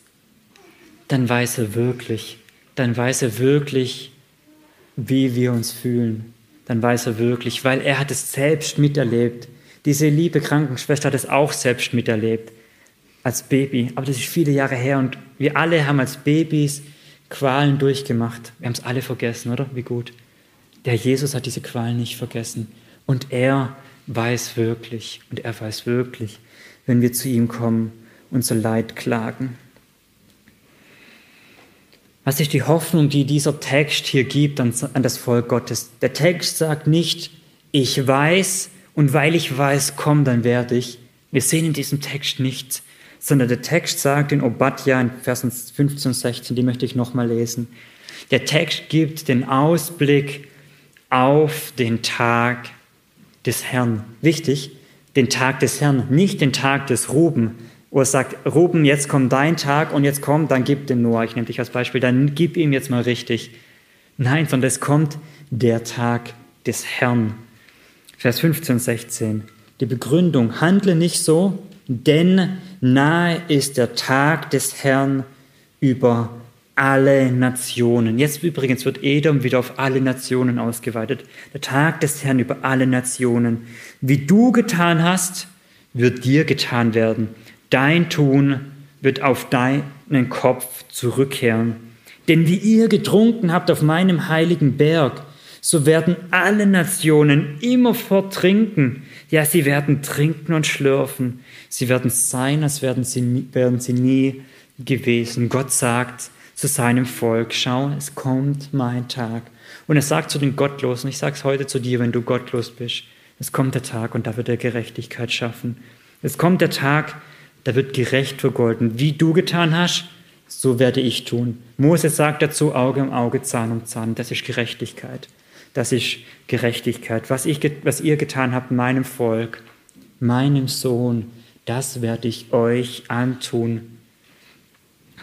dann weiß er wirklich, dann weiß er wirklich, wie wir uns fühlen dann weiß er wirklich, weil er hat es selbst miterlebt. Diese liebe Krankenschwester hat es auch selbst miterlebt als Baby. Aber das ist viele Jahre her und wir alle haben als Babys Qualen durchgemacht. Wir haben es alle vergessen, oder? Wie gut. Der Jesus hat diese Qualen nicht vergessen. Und er weiß wirklich, und er weiß wirklich, wenn wir zu ihm kommen, unser Leid klagen. Was ist die Hoffnung, die dieser Text hier gibt an, an das Volk Gottes? Der Text sagt nicht, ich weiß und weil ich weiß, komm, dann werde ich. Wir sehen in diesem Text nichts, sondern der Text sagt in Obadja in Versen 15 und 16, die möchte ich nochmal lesen. Der Text gibt den Ausblick auf den Tag des Herrn. Wichtig, den Tag des Herrn, nicht den Tag des Ruben, wo er sagt, Ruben, jetzt kommt dein Tag und jetzt kommt, dann gib den Noah, ich nehme dich als Beispiel, dann gib ihm jetzt mal richtig. Nein, sondern es kommt der Tag des Herrn. Vers 15 und 16. Die Begründung, handle nicht so, denn nahe ist der Tag des Herrn über alle Nationen. Jetzt übrigens wird Edom wieder auf alle Nationen ausgeweitet. Der Tag des Herrn über alle Nationen. Wie du getan hast, wird dir getan werden. Dein Tun wird auf deinen Kopf zurückkehren. Denn wie ihr getrunken habt auf meinem heiligen Berg, so werden alle Nationen immerfort trinken. Ja, sie werden trinken und schlürfen. Sie werden sein, als wären sie, sie nie gewesen. Gott sagt zu seinem Volk, schau, es kommt mein Tag. Und er sagt zu den Gottlosen, ich sage es heute zu dir, wenn du gottlos bist, es kommt der Tag und da wird er Gerechtigkeit schaffen. Es kommt der Tag, da wird gerecht vergolten. Wie du getan hast, so werde ich tun. Moses sagt dazu Auge um Auge, Zahn um Zahn. Das ist Gerechtigkeit. Das ist Gerechtigkeit. Was, ich, was ihr getan habt, meinem Volk, meinem Sohn, das werde ich euch antun.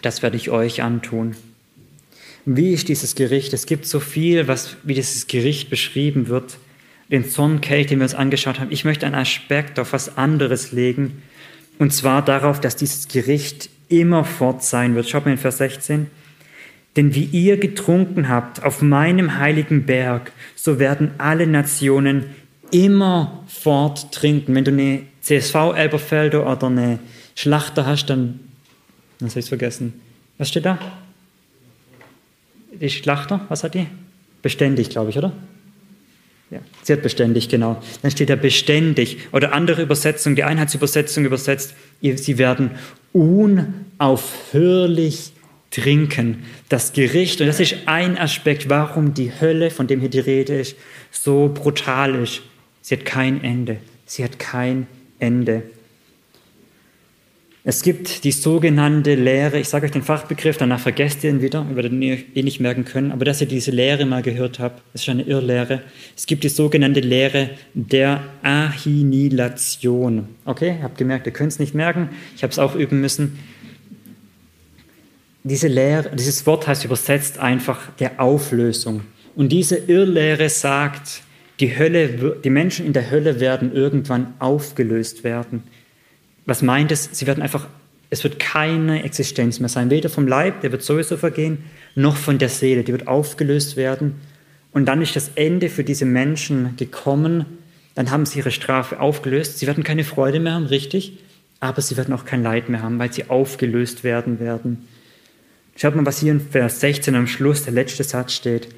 Das werde ich euch antun. Wie ist dieses Gericht? Es gibt so viel, was, wie dieses Gericht beschrieben wird. Den Zornkelch, den wir uns angeschaut haben. Ich möchte einen Aspekt auf was anderes legen, und zwar darauf, dass dieses Gericht immer fort sein wird. Schaut mal in Vers 16. Denn wie ihr getrunken habt auf meinem heiligen Berg, so werden alle Nationen immer fort trinken. Wenn du eine CSV Elberfelder oder eine Schlachter hast, dann, was habe ich vergessen. Was steht da? Die Schlachter, was hat die? Beständig, glaube ich, oder? Ja, sie hat beständig, genau. Dann steht da beständig. Oder andere Übersetzung, die Einheitsübersetzung übersetzt, sie werden unaufhörlich trinken. Das Gericht, und das ist ein Aspekt, warum die Hölle, von dem hier die Rede ist, so brutal ist. Sie hat kein Ende. Sie hat kein Ende. Es gibt die sogenannte Lehre, ich sage euch den Fachbegriff, danach vergesst ihr ihn wieder, ihr werdet ihn eh nicht merken können, aber dass ihr diese Lehre mal gehört habt, ist eine Irrlehre. Es gibt die sogenannte Lehre der Ahinilation. Okay, habt gemerkt, ihr könnt es nicht merken, ich habe es auch üben müssen. Diese Lehre, dieses Wort heißt übersetzt einfach der Auflösung. Und diese Irrlehre sagt, die, Hölle, die Menschen in der Hölle werden irgendwann aufgelöst werden. Was meint es? Sie werden einfach, es wird keine Existenz mehr sein, weder vom Leib, der wird sowieso vergehen, noch von der Seele, die wird aufgelöst werden. Und dann ist das Ende für diese Menschen gekommen, dann haben sie ihre Strafe aufgelöst. Sie werden keine Freude mehr haben, richtig, aber sie werden auch kein Leid mehr haben, weil sie aufgelöst werden werden. Schaut mal, was hier in Vers 16 am Schluss, der letzte Satz steht.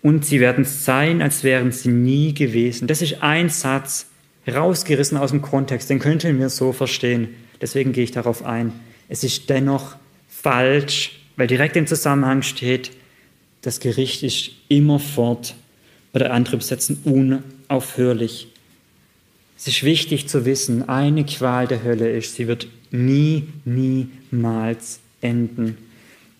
Und sie werden sein, als wären sie nie gewesen. Das ist ein Satz, rausgerissen aus dem Kontext, den könnten wir so verstehen. Deswegen gehe ich darauf ein. Es ist dennoch falsch, weil direkt im Zusammenhang steht, das Gericht ist immerfort oder andere besetzen unaufhörlich. Es ist wichtig zu wissen, eine Qual der Hölle ist, sie wird nie, niemals enden.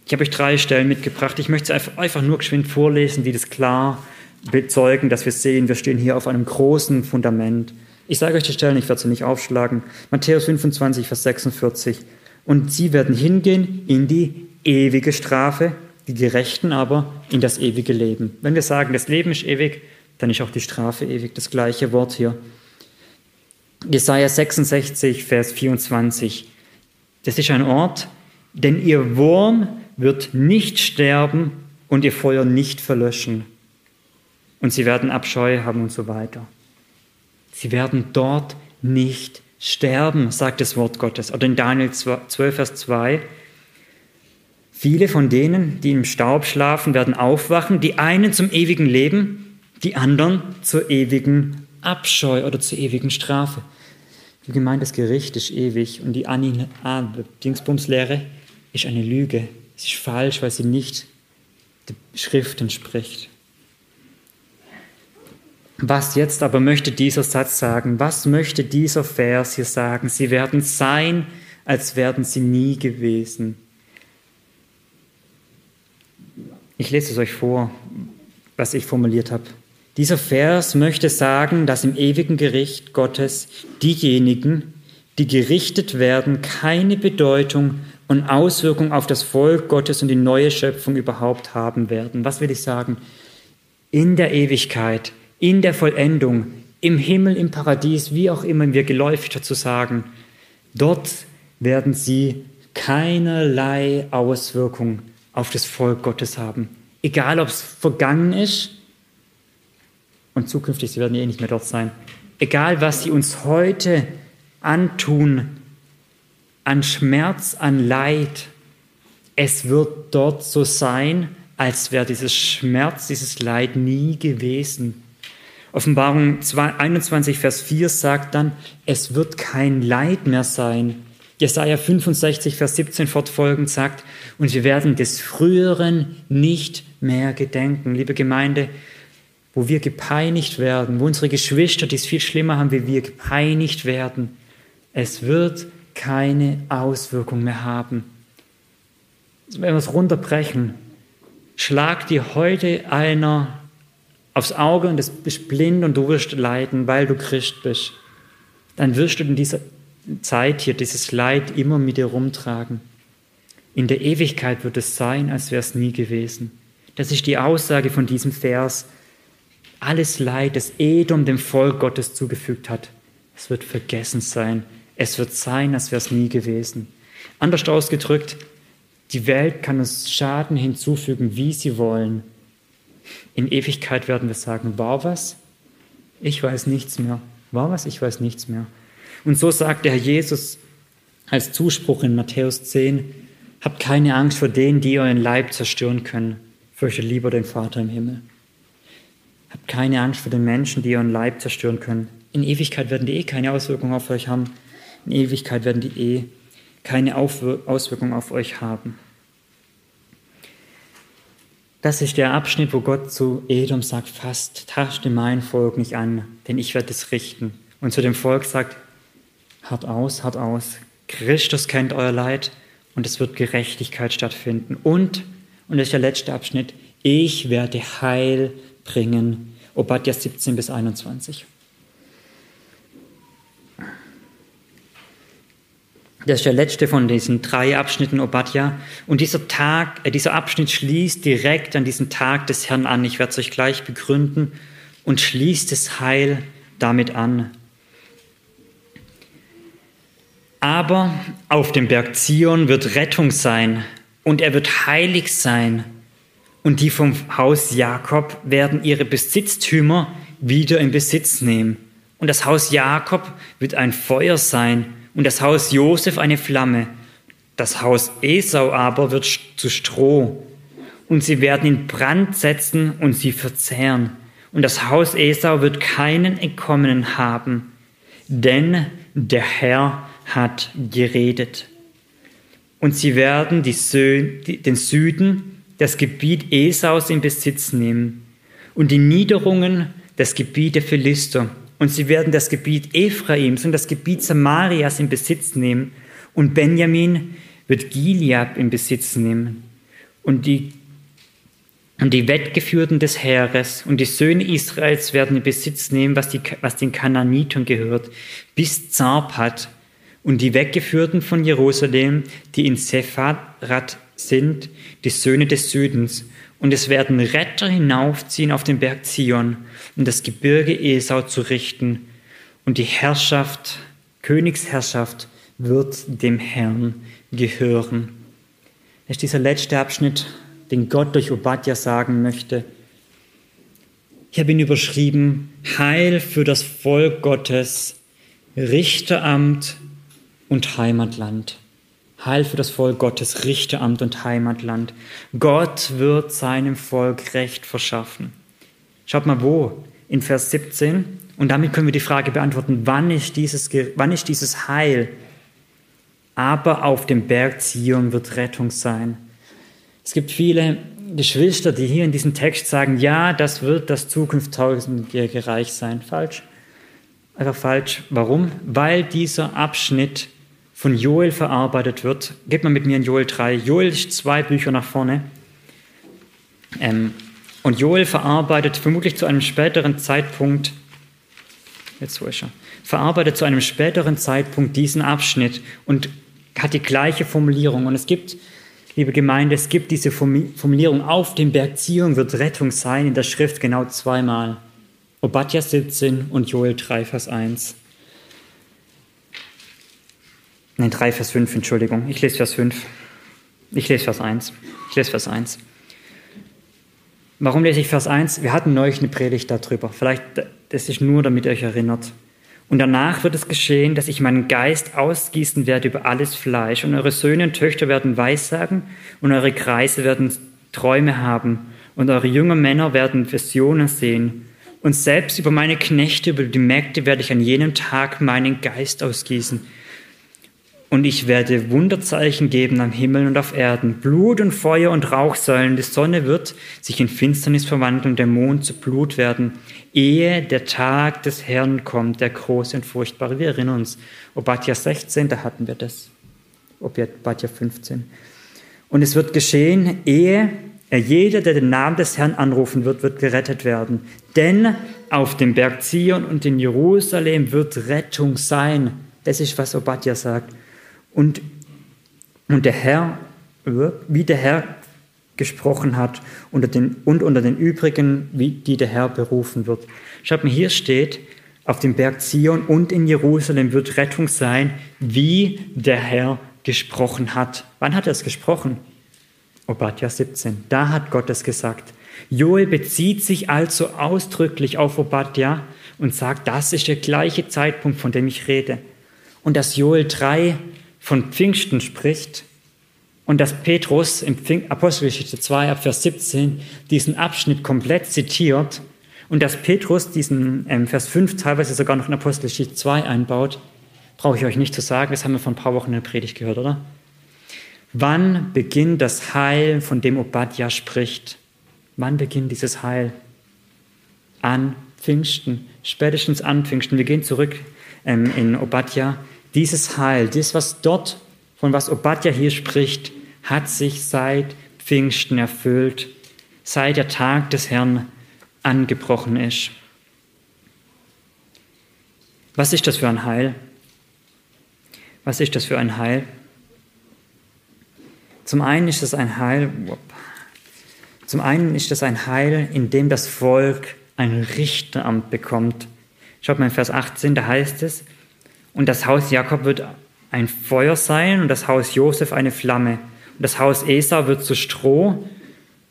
Ich habe euch drei Stellen mitgebracht. Ich möchte sie einfach nur geschwind vorlesen, die das klar bezeugen, dass wir sehen, wir stehen hier auf einem großen Fundament. Ich sage euch die Stellen, ich werde sie nicht aufschlagen. Matthäus 25, Vers 46. Und sie werden hingehen in die ewige Strafe, die Gerechten aber in das ewige Leben. Wenn wir sagen, das Leben ist ewig, dann ist auch die Strafe ewig. Das gleiche Wort hier. Jesaja 66, Vers 24. Das ist ein Ort, denn ihr Wurm wird nicht sterben und ihr Feuer nicht verlöschen. Und sie werden Abscheu haben und so weiter. Sie werden dort nicht sterben, sagt das Wort Gottes. Oder in Daniel 12, Vers 2. Viele von denen, die im Staub schlafen, werden aufwachen, die einen zum ewigen Leben, die anderen zur ewigen Abscheu oder zur ewigen Strafe. Wie gemeint, das Gericht ist ewig und die Dingsbumslehre ist eine Lüge. Es ist falsch, weil sie nicht der Schrift entspricht. Was jetzt aber möchte dieser Satz sagen? Was möchte dieser Vers hier sagen? Sie werden sein, als wären sie nie gewesen. Ich lese es euch vor, was ich formuliert habe. Dieser Vers möchte sagen, dass im ewigen Gericht Gottes diejenigen, die gerichtet werden, keine Bedeutung und Auswirkung auf das Volk Gottes und die neue Schöpfung überhaupt haben werden. Was will ich sagen? In der Ewigkeit in der Vollendung, im Himmel, im Paradies, wie auch immer wir geläufig dazu sagen, dort werden sie keinerlei Auswirkung auf das Volk Gottes haben. Egal, ob es vergangen ist und zukünftig, sie werden eh nicht mehr dort sein. Egal, was sie uns heute antun, an Schmerz, an Leid, es wird dort so sein, als wäre dieses Schmerz, dieses Leid nie gewesen. Offenbarung 21, Vers 4 sagt dann, es wird kein Leid mehr sein. Jesaja 65, Vers 17 fortfolgend sagt, und wir werden des Früheren nicht mehr gedenken. Liebe Gemeinde, wo wir gepeinigt werden, wo unsere Geschwister, die es viel schlimmer haben wie wir, gepeinigt werden, es wird keine Auswirkung mehr haben. Wenn wir es runterbrechen, schlagt dir heute einer aufs Auge und du bist blind und du wirst leiden, weil du Christ bist, dann wirst du in dieser Zeit hier dieses Leid immer mit dir rumtragen. In der Ewigkeit wird es sein, als wäre es nie gewesen. Das ist die Aussage von diesem Vers. Alles Leid, das Edom dem Volk Gottes zugefügt hat, es wird vergessen sein. Es wird sein, als wäre es nie gewesen. Anders ausgedrückt, die Welt kann uns Schaden hinzufügen, wie sie wollen. In Ewigkeit werden wir sagen, war was? Ich weiß nichts mehr. War was? Ich weiß nichts mehr. Und so sagt der Herr Jesus als Zuspruch in Matthäus 10, habt keine Angst vor denen, die euren Leib zerstören können. Fürchtet lieber den Vater im Himmel. Habt keine Angst vor den Menschen, die euren Leib zerstören können. In Ewigkeit werden die eh keine Auswirkungen auf euch haben. In Ewigkeit werden die eh keine Auswirkungen auf euch haben. Das ist der Abschnitt, wo Gott zu Edom sagt, fast taschte mein Volk nicht an, denn ich werde es richten. Und zu dem Volk sagt, hart aus, hart aus, Christus kennt euer Leid und es wird Gerechtigkeit stattfinden. Und, und das ist der letzte Abschnitt, ich werde Heil bringen. Obadja 17 bis 21. Das ist der letzte von diesen drei Abschnitten Obadja. Und dieser Tag, äh, dieser Abschnitt schließt direkt an diesen Tag des Herrn an. Ich werde es euch gleich begründen und schließt das Heil damit an. Aber auf dem Berg Zion wird Rettung sein und er wird heilig sein. Und die vom Haus Jakob werden ihre Besitztümer wieder in Besitz nehmen. Und das Haus Jakob wird ein Feuer sein und das Haus Josef eine Flamme. Das Haus Esau aber wird zu Stroh. Und sie werden in Brand setzen und sie verzehren. Und das Haus Esau wird keinen Entkommenen haben. Denn der Herr hat geredet. Und sie werden den Süden, das Gebiet Esaus in Besitz nehmen und die Niederungen, das Gebiet der Philister. Und sie werden das Gebiet Ephraims und das Gebiet Samarias in Besitz nehmen. Und Benjamin wird Gilead in Besitz nehmen. Und die, und die Wettgeführten des Heeres und die Söhne Israels werden in Besitz nehmen, was, die, was den Kananitern gehört, bis Zarpat und die Weggeführten von Jerusalem, die in Sepharat sind, die Söhne des Südens. Und es werden Retter hinaufziehen auf den Berg Zion, um das Gebirge Esau zu richten. Und die Herrschaft, Königsherrschaft, wird dem Herrn gehören. Das ist dieser letzte Abschnitt, den Gott durch Obadja sagen möchte. Ich habe ihn überschrieben, Heil für das Volk Gottes, Richteramt und Heimatland. Heil für das Volk Gottes, Richteramt und Heimatland. Gott wird seinem Volk Recht verschaffen. Schaut mal wo, in Vers 17. Und damit können wir die Frage beantworten, wann ist dieses, wann ist dieses Heil? Aber auf dem Berg Zion wird Rettung sein. Es gibt viele Geschwister, die hier in diesem Text sagen, ja, das wird das Zukunft tausendjährige Reich sein. Falsch. Einfach falsch. Warum? Weil dieser Abschnitt von Joel verarbeitet wird. Geht mal mit mir in Joel 3. Joel zwei Bücher nach vorne. Ähm, und Joel verarbeitet vermutlich zu einem späteren Zeitpunkt, jetzt wo ist er, verarbeitet zu einem späteren Zeitpunkt diesen Abschnitt und hat die gleiche Formulierung. Und es gibt, liebe Gemeinde, es gibt diese Formulierung, auf dem Berg Zion wird Rettung sein, in der Schrift genau zweimal. Obadja 17 und Joel 3, Vers 1. Nein, 3, Vers 5, Entschuldigung. Ich lese Vers 5. Ich lese Vers 1. Ich lese Vers 1. Warum lese ich Vers 1? Wir hatten neulich eine Predigt darüber. Vielleicht, das ist nur, damit ihr euch erinnert. Und danach wird es geschehen, dass ich meinen Geist ausgießen werde über alles Fleisch. Und eure Söhne und Töchter werden Weissagen und eure Kreise werden Träume haben. Und eure jungen Männer werden Visionen sehen. Und selbst über meine Knechte, über die Mägde werde ich an jenem Tag meinen Geist ausgießen und ich werde Wunderzeichen geben am Himmel und auf Erden, Blut und Feuer und Rauchsäulen. Die Sonne wird sich in Finsternis verwandeln der Mond zu Blut werden, ehe der Tag des Herrn kommt, der große und furchtbare. Wir erinnern uns, Obadja 16, da hatten wir das. Obadja 15. Und es wird geschehen, ehe er jeder, der den Namen des Herrn anrufen wird, wird gerettet werden. Denn auf dem Berg Zion und in Jerusalem wird Rettung sein. Das ist, was Obadja sagt. Und, und der Herr, wie der Herr gesprochen hat unter den, und unter den übrigen, wie die der Herr berufen wird. Schaut mal, hier steht, auf dem Berg Zion und in Jerusalem wird Rettung sein, wie der Herr gesprochen hat. Wann hat er es gesprochen? Obadja 17. Da hat Gott es gesagt. Joel bezieht sich also ausdrücklich auf Obadja und sagt, das ist der gleiche Zeitpunkt, von dem ich rede. Und dass Joel 3 von Pfingsten spricht und dass Petrus im Apostelgeschichte 2 ab Vers 17 diesen Abschnitt komplett zitiert und dass Petrus diesen ähm, Vers 5 teilweise sogar noch in Apostelgeschichte 2 einbaut, brauche ich euch nicht zu sagen, das haben wir vor ein paar Wochen in der Predigt gehört, oder? Wann beginnt das Heil, von dem Obadja spricht? Wann beginnt dieses Heil? An Pfingsten, spätestens an Pfingsten. Wir gehen zurück ähm, in Obadja Dieses Heil, das, was dort, von was Obadja hier spricht, hat sich seit Pfingsten erfüllt, seit der Tag des Herrn angebrochen ist. Was ist das für ein Heil? Was ist das für ein Heil? Zum einen ist es ein Heil, zum einen ist es ein Heil, in dem das Volk ein Richteramt bekommt. Schaut mal in Vers 18, da heißt es, und das Haus Jakob wird ein Feuer sein und das Haus Josef eine Flamme. Und das Haus Esau wird zu Stroh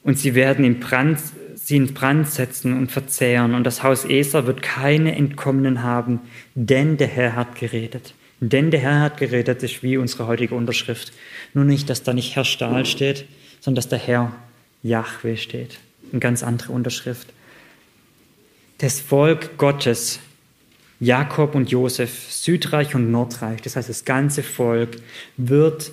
und sie werden in Brand, sie in Brand setzen und verzehren. Und das Haus Esau wird keine Entkommenen haben, denn der Herr hat geredet. Denn der Herr hat geredet, ist wie unsere heutige Unterschrift. Nur nicht, dass da nicht Herr Stahl steht, sondern dass der Herr Yahweh steht. Eine ganz andere Unterschrift. Das Volk Gottes, Jakob und Josef, Südreich und Nordreich, das heißt das ganze Volk, wird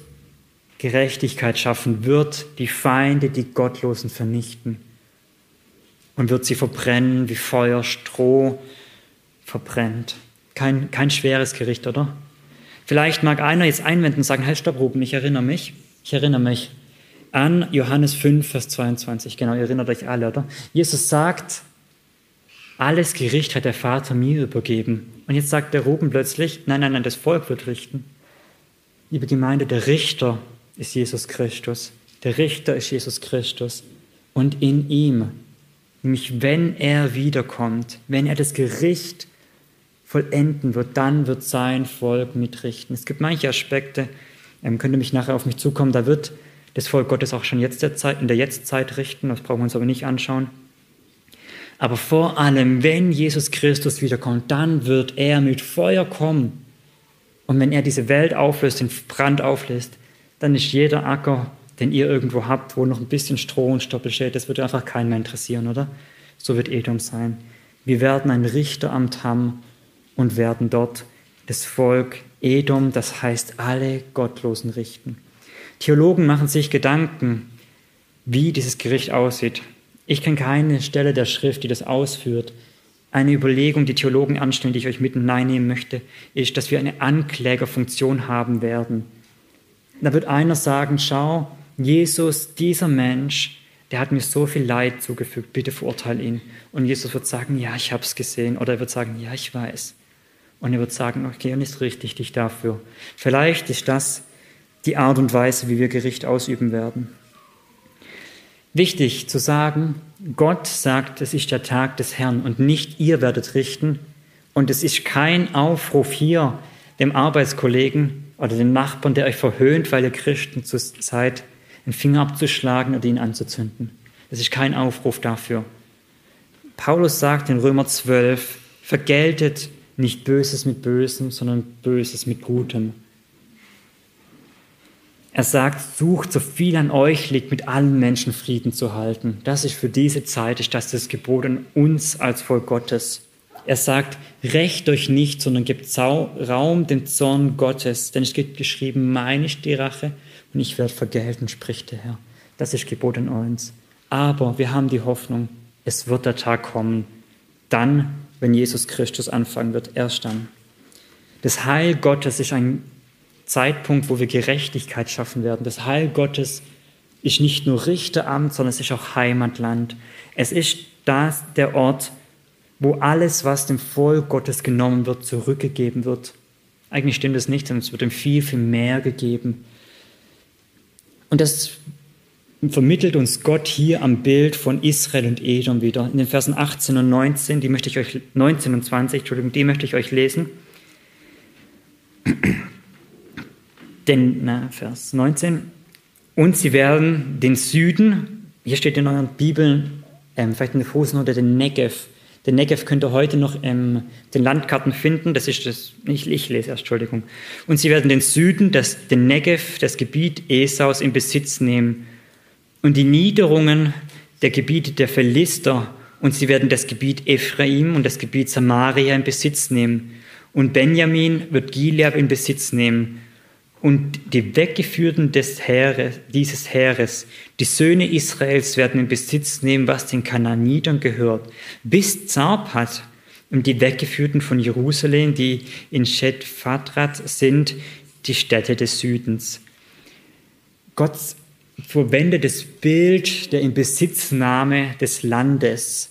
Gerechtigkeit schaffen, wird die Feinde, die Gottlosen vernichten und wird sie verbrennen, wie Feuer Stroh verbrennt. Kein, kein schweres Gericht, oder? Vielleicht mag einer jetzt einwenden und sagen, halt, stopp, Ruben, ich erinnere mich, ich erinnere mich an Johannes 5, Vers 22. Genau, ihr erinnert euch alle, oder? Jesus sagt, alles Gericht hat der Vater mir übergeben. Und jetzt sagt der Ruben plötzlich, nein, nein, nein, das Volk wird richten. Liebe Gemeinde, der Richter ist Jesus Christus. Der Richter ist Jesus Christus. Und in ihm, nämlich wenn er wiederkommt, wenn er das Gericht vollenden wird, dann wird sein Volk mitrichten. Es gibt manche Aspekte, ähm, könnte mich nachher auf mich zukommen, da wird das Volk Gottes auch schon jetzt der Zeit, in der Jetztzeit richten, das brauchen wir uns aber nicht anschauen. Aber vor allem, wenn Jesus Christus wiederkommt, dann wird er mit Feuer kommen. Und wenn er diese Welt auflöst, den Brand auflässt, dann ist jeder Acker, den ihr irgendwo habt, wo noch ein bisschen Stroh und Stoppel steht, das wird einfach keinen mehr interessieren, oder? So wird Edom sein. Wir werden ein Richteramt haben und werden dort das Volk Edom, das heißt alle Gottlosen richten. Theologen machen sich Gedanken, wie dieses Gericht aussieht. Ich kenne keine Stelle der Schrift, die das ausführt. Eine Überlegung, die Theologen anstellen, die ich euch mitten hineinnehmen möchte, ist, dass wir eine Anklägerfunktion haben werden. Da wird einer sagen, schau, Jesus, dieser Mensch, der hat mir so viel Leid zugefügt, bitte verurteile ihn. Und Jesus wird sagen, ja, ich habe es gesehen. Oder er wird sagen, ja, ich weiß. Und er wird sagen, okay, und ist richtig dich dafür. Vielleicht ist das die Art und Weise, wie wir Gericht ausüben werden. Wichtig zu sagen, Gott sagt, es ist der Tag des Herrn und nicht ihr werdet richten. Und es ist kein Aufruf hier, dem Arbeitskollegen oder dem Nachbarn, der euch verhöhnt, weil ihr Christen seid, einen Finger abzuschlagen oder ihn anzuzünden. Es ist kein Aufruf dafür. Paulus sagt in Römer 12, vergeltet nicht Böses mit Bösem, sondern Böses mit Gutem. Er sagt, sucht so viel an euch liegt, mit allen Menschen Frieden zu halten. Das ist für diese Zeit, ist das das Gebot an uns als Volk Gottes. Er sagt, rächt euch nicht, sondern gebt Raum dem Zorn Gottes, denn es gibt geschrieben, meine ist die Rache und ich werde vergelten, spricht der Herr. Das ist Gebot an uns. Aber wir haben die Hoffnung, es wird der Tag kommen, dann wenn Jesus Christus anfangen wird, erst dann. Das Heil Gottes ist ein Zeitpunkt, wo wir Gerechtigkeit schaffen werden. Das Heil Gottes ist nicht nur Richteramt, sondern es ist auch Heimatland. Es ist das der Ort, wo alles, was dem Volk Gottes genommen wird, zurückgegeben wird. Eigentlich stimmt es nicht, sondern es wird ihm viel, viel mehr gegeben. Und das vermittelt uns Gott hier am Bild von Israel und Edom wieder. In den Versen 18 und 19, die möchte ich euch, 19 und 20, Entschuldigung, die möchte ich euch lesen. Denn, na, Vers 19. Und sie werden den Süden, hier steht in euren Bibeln, ähm, vielleicht in der Fußnote, den Negev. Den Negev könnt ihr heute noch ähm, den Landkarten finden. Das ist das, ich, ich lese erst, Entschuldigung. Und sie werden den Süden, das, den Negev, das Gebiet Esaus in Besitz nehmen und die Niederungen der Gebiete der Philister und sie werden das Gebiet Ephraim und das Gebiet Samaria in Besitz nehmen. Und Benjamin wird Gilead in Besitz nehmen. Und die Weggeführten des Heeres, dieses Heeres, die Söhne Israels werden in Besitz nehmen, was den Kananitern gehört, bis Zarpat, Und die Weggeführten von Jerusalem, die in Shet Fatrat sind, die Städte des Südens. Gott verwendet das Bild der Inbesitznahme des Landes.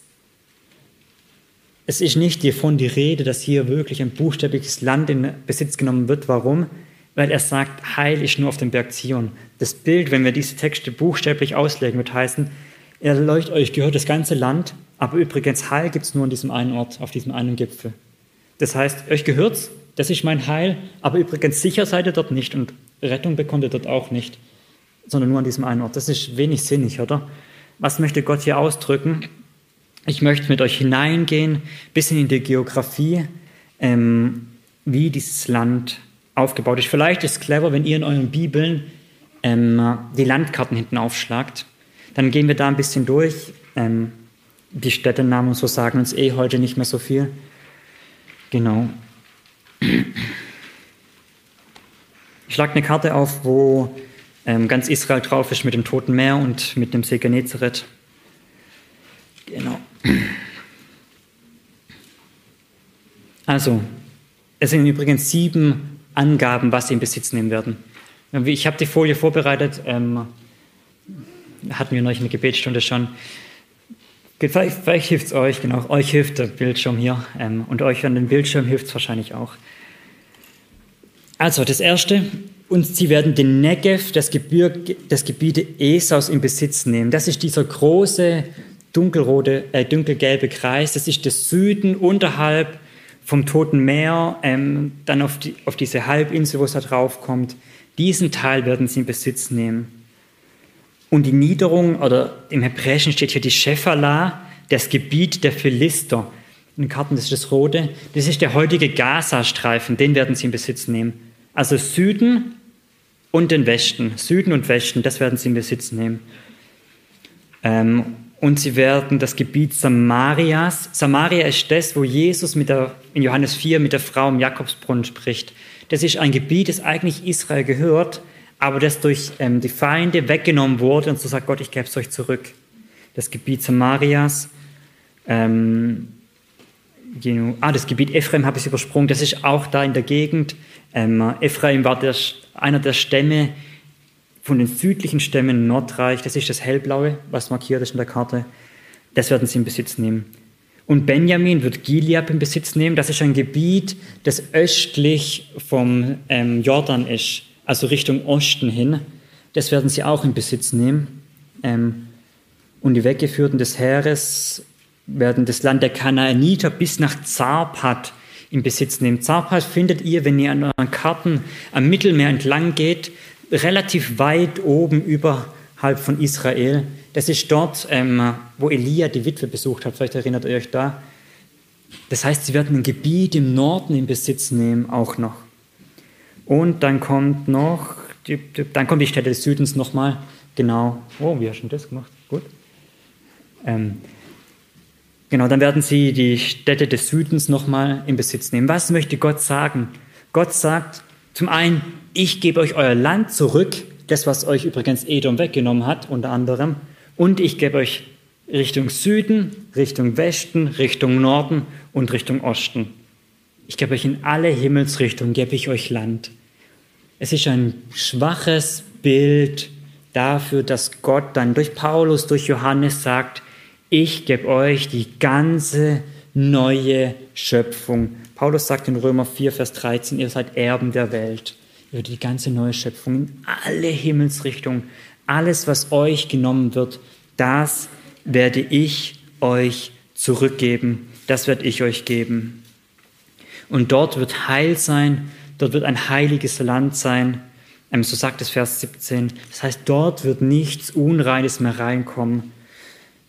Es ist nicht hiervon die Rede, dass hier wirklich ein buchstäbliches Land in Besitz genommen wird. Warum? Weil er sagt, Heil ist nur auf dem Berg Zion. Das Bild, wenn wir diese Texte buchstäblich auslegen, wird heißen, er leuchtet euch gehört das ganze Land, aber übrigens Heil gibt es nur an diesem einen Ort, auf diesem einen Gipfel. Das heißt, euch gehört's, das ist mein Heil, aber übrigens sicher seid ihr dort nicht und Rettung bekommt ihr dort auch nicht, sondern nur an diesem einen Ort. Das ist wenig sinnig, oder? Was möchte Gott hier ausdrücken? Ich möchte mit euch hineingehen, bisschen in die Geografie, ähm, wie dieses Land aufgebaut ist. Vielleicht ist es clever, wenn ihr in euren Bibeln ähm, die Landkarten hinten aufschlagt. Dann gehen wir da ein bisschen durch. Ähm, die Städtenamen und so sagen uns eh heute nicht mehr so viel. Genau. Ich schlage eine Karte auf, wo ähm, ganz Israel drauf ist mit dem Toten Meer und mit dem See Genezareth. Genau. Also, es sind übrigens sieben Angaben, was sie in Besitz nehmen werden. Ich habe die Folie vorbereitet. Ähm, hatten wir neulich eine Gebetsstunde schon. Vielleicht, vielleicht hilft es euch, genau, euch hilft der Bildschirm hier ähm, und euch an den Bildschirm hilft es wahrscheinlich auch. Also das Erste, und sie werden den Negev, das, Gebirge, das Gebiete Esaus in Besitz nehmen. Das ist dieser große dunkelrote, äh, dunkelgelbe Kreis, das ist der Süden unterhalb vom Toten Meer, ähm, dann auf, die, auf diese Halbinsel, wo es da drauf kommt. Diesen Teil werden sie in Besitz nehmen. Und die Niederung, oder im Hebräischen steht hier die Shephalah, das Gebiet der Philister. In den Karten, das ist das Rote. Das ist der heutige Gazastreifen, den werden sie in Besitz nehmen. Also Süden und den Westen. Süden und Westen, das werden sie in Besitz nehmen. Ähm, und sie werden das Gebiet Samarias. Samaria ist das, wo Jesus mit der, in Johannes 4 mit der Frau im Jakobsbrunnen spricht. Das ist ein Gebiet, das eigentlich Israel gehört, aber das durch ähm, die Feinde weggenommen wurde und so sagt Gott, ich gebe es euch zurück. Das Gebiet Samarias, ähm, ah, das Gebiet Ephraim habe ich übersprungen, das ist auch da in der Gegend. Ähm, Ephraim war der, einer der Stämme von den südlichen Stämmen Nordreich, das ist das hellblaue, was markiert ist in der Karte. Das werden sie in Besitz nehmen. Und Benjamin wird Gilead in Besitz nehmen. Das ist ein Gebiet, das östlich vom ähm, Jordan ist also Richtung Osten hin. Das werden sie auch in Besitz nehmen. Ähm, und die Weggeführten des Heeres werden das Land der Kanaaniter bis nach Zarpat in Besitz nehmen. Zarpat findet ihr, wenn ihr an euren Karten am Mittelmeer entlang geht, relativ weit oben überhalb von Israel. Das ist dort, ähm, wo Elia die Witwe besucht hat. Vielleicht erinnert ihr euch da. Das heißt, sie werden ein Gebiet im Norden in Besitz nehmen, auch noch. Und dann kommt noch, dann kommt die Städte des Südens nochmal, genau. Oh, wie hast du das gemacht? Gut. Ähm, genau, dann werden sie die Städte des Südens nochmal in Besitz nehmen. Was möchte Gott sagen? Gott sagt zum einen, ich gebe euch euer Land zurück, das, was euch übrigens Edom weggenommen hat, unter anderem, und ich gebe euch Richtung Süden, Richtung Westen, Richtung Norden und Richtung Osten. Ich gebe euch in alle Himmelsrichtungen, gebe ich euch Land. Es ist ein schwaches Bild dafür, dass Gott dann durch Paulus, durch Johannes sagt, ich gebe euch die ganze neue Schöpfung. Paulus sagt in Römer 4, Vers 13, ihr seid Erben der Welt. Ihr die ganze neue Schöpfung in alle Himmelsrichtungen. Alles, was euch genommen wird, das werde ich euch zurückgeben. Das werde ich euch geben. Und dort wird Heil sein, dort wird ein heiliges Land sein. Ähm, so sagt es Vers 17. Das heißt, dort wird nichts Unreines mehr reinkommen.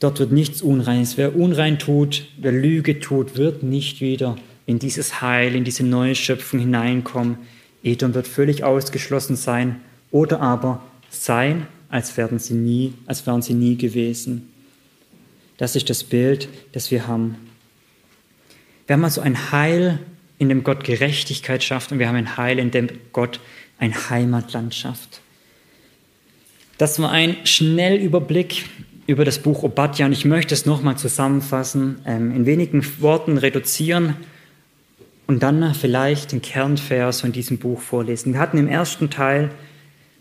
Dort wird nichts Unreines. Wer unrein tut, wer Lüge tut, wird nicht wieder in dieses Heil, in diese neue Schöpfung hineinkommen. Edom wird völlig ausgeschlossen sein oder aber sein, als wären sie nie, als wären sie nie gewesen. Das ist das Bild, das wir haben. Wir haben also ein Heil in dem Gott Gerechtigkeit schafft und wir haben ein Heil, in dem Gott ein Heimatland schafft. Das war ein Schnellüberblick über das Buch Obadja und ich möchte es nochmal zusammenfassen, ähm, in wenigen Worten reduzieren und dann vielleicht den Kernvers von diesem Buch vorlesen. Wir hatten im ersten Teil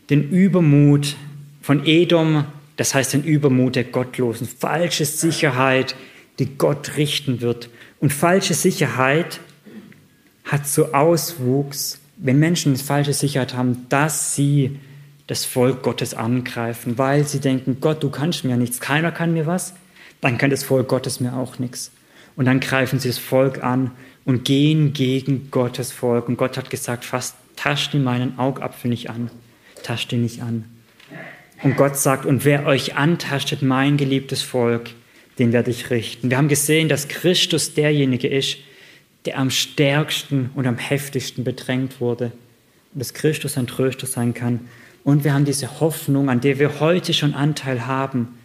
den Übermut von Edom, das heißt den Übermut der Gottlosen, falsche Sicherheit, die Gott richten wird. Und falsche Sicherheit hat so Auswuchs, wenn Menschen falsche Sicherheit haben, dass sie das Volk Gottes angreifen, weil sie denken, Gott, du kannst mir nichts, keiner kann mir was, dann kann das Volk Gottes mir auch nichts. Und dann greifen sie das Volk an und gehen gegen Gottes Volk. Und Gott hat gesagt, fast tascht ihn meinen Augapfel nicht an, tascht ihn nicht an. Und Gott sagt, und wer euch antastet, mein geliebtes Volk, den werde ich richten. Wir haben gesehen, dass Christus derjenige ist, der am stärksten und am heftigsten bedrängt wurde. Und dass Christus ein Tröster sein kann. Und wir haben diese Hoffnung, an der wir heute schon Anteil haben.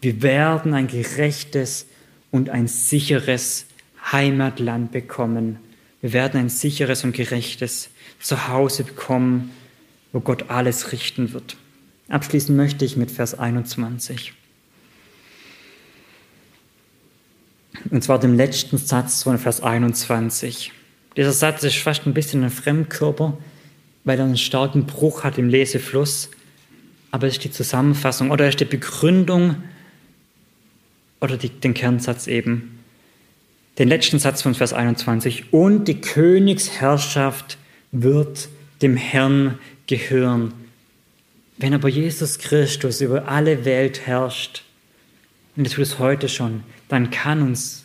Wir werden ein gerechtes und ein sicheres Heimatland bekommen. Wir werden ein sicheres und gerechtes Zuhause bekommen, wo Gott alles richten wird. Abschließen möchte ich mit Vers 21. Und zwar dem letzten Satz von Vers 21. Dieser Satz ist fast ein bisschen ein Fremdkörper, weil er einen starken Bruch hat im Lesefluss. Aber es ist die Zusammenfassung oder es ist die Begründung oder die, den Kernsatz eben. Den letzten Satz von Vers 21. Und die Königsherrschaft wird dem Herrn gehören. Wenn aber Jesus Christus über alle Welt herrscht, und er tut es heute schon, dann kann uns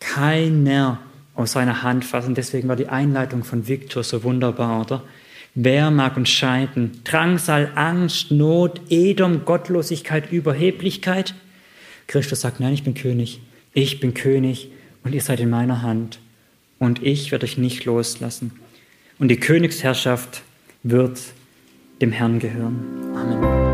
keiner aus seiner Hand fassen. Deswegen war die Einleitung von Viktor so wunderbar, oder? Wer mag uns scheiden? Drangsal, Angst, Not, Edom, Gottlosigkeit, Überheblichkeit? Christus sagt, nein, ich bin König. Ich bin König und ihr seid in meiner Hand. Und ich werde euch nicht loslassen. Und die Königsherrschaft wird dem Herrn gehören. Amen.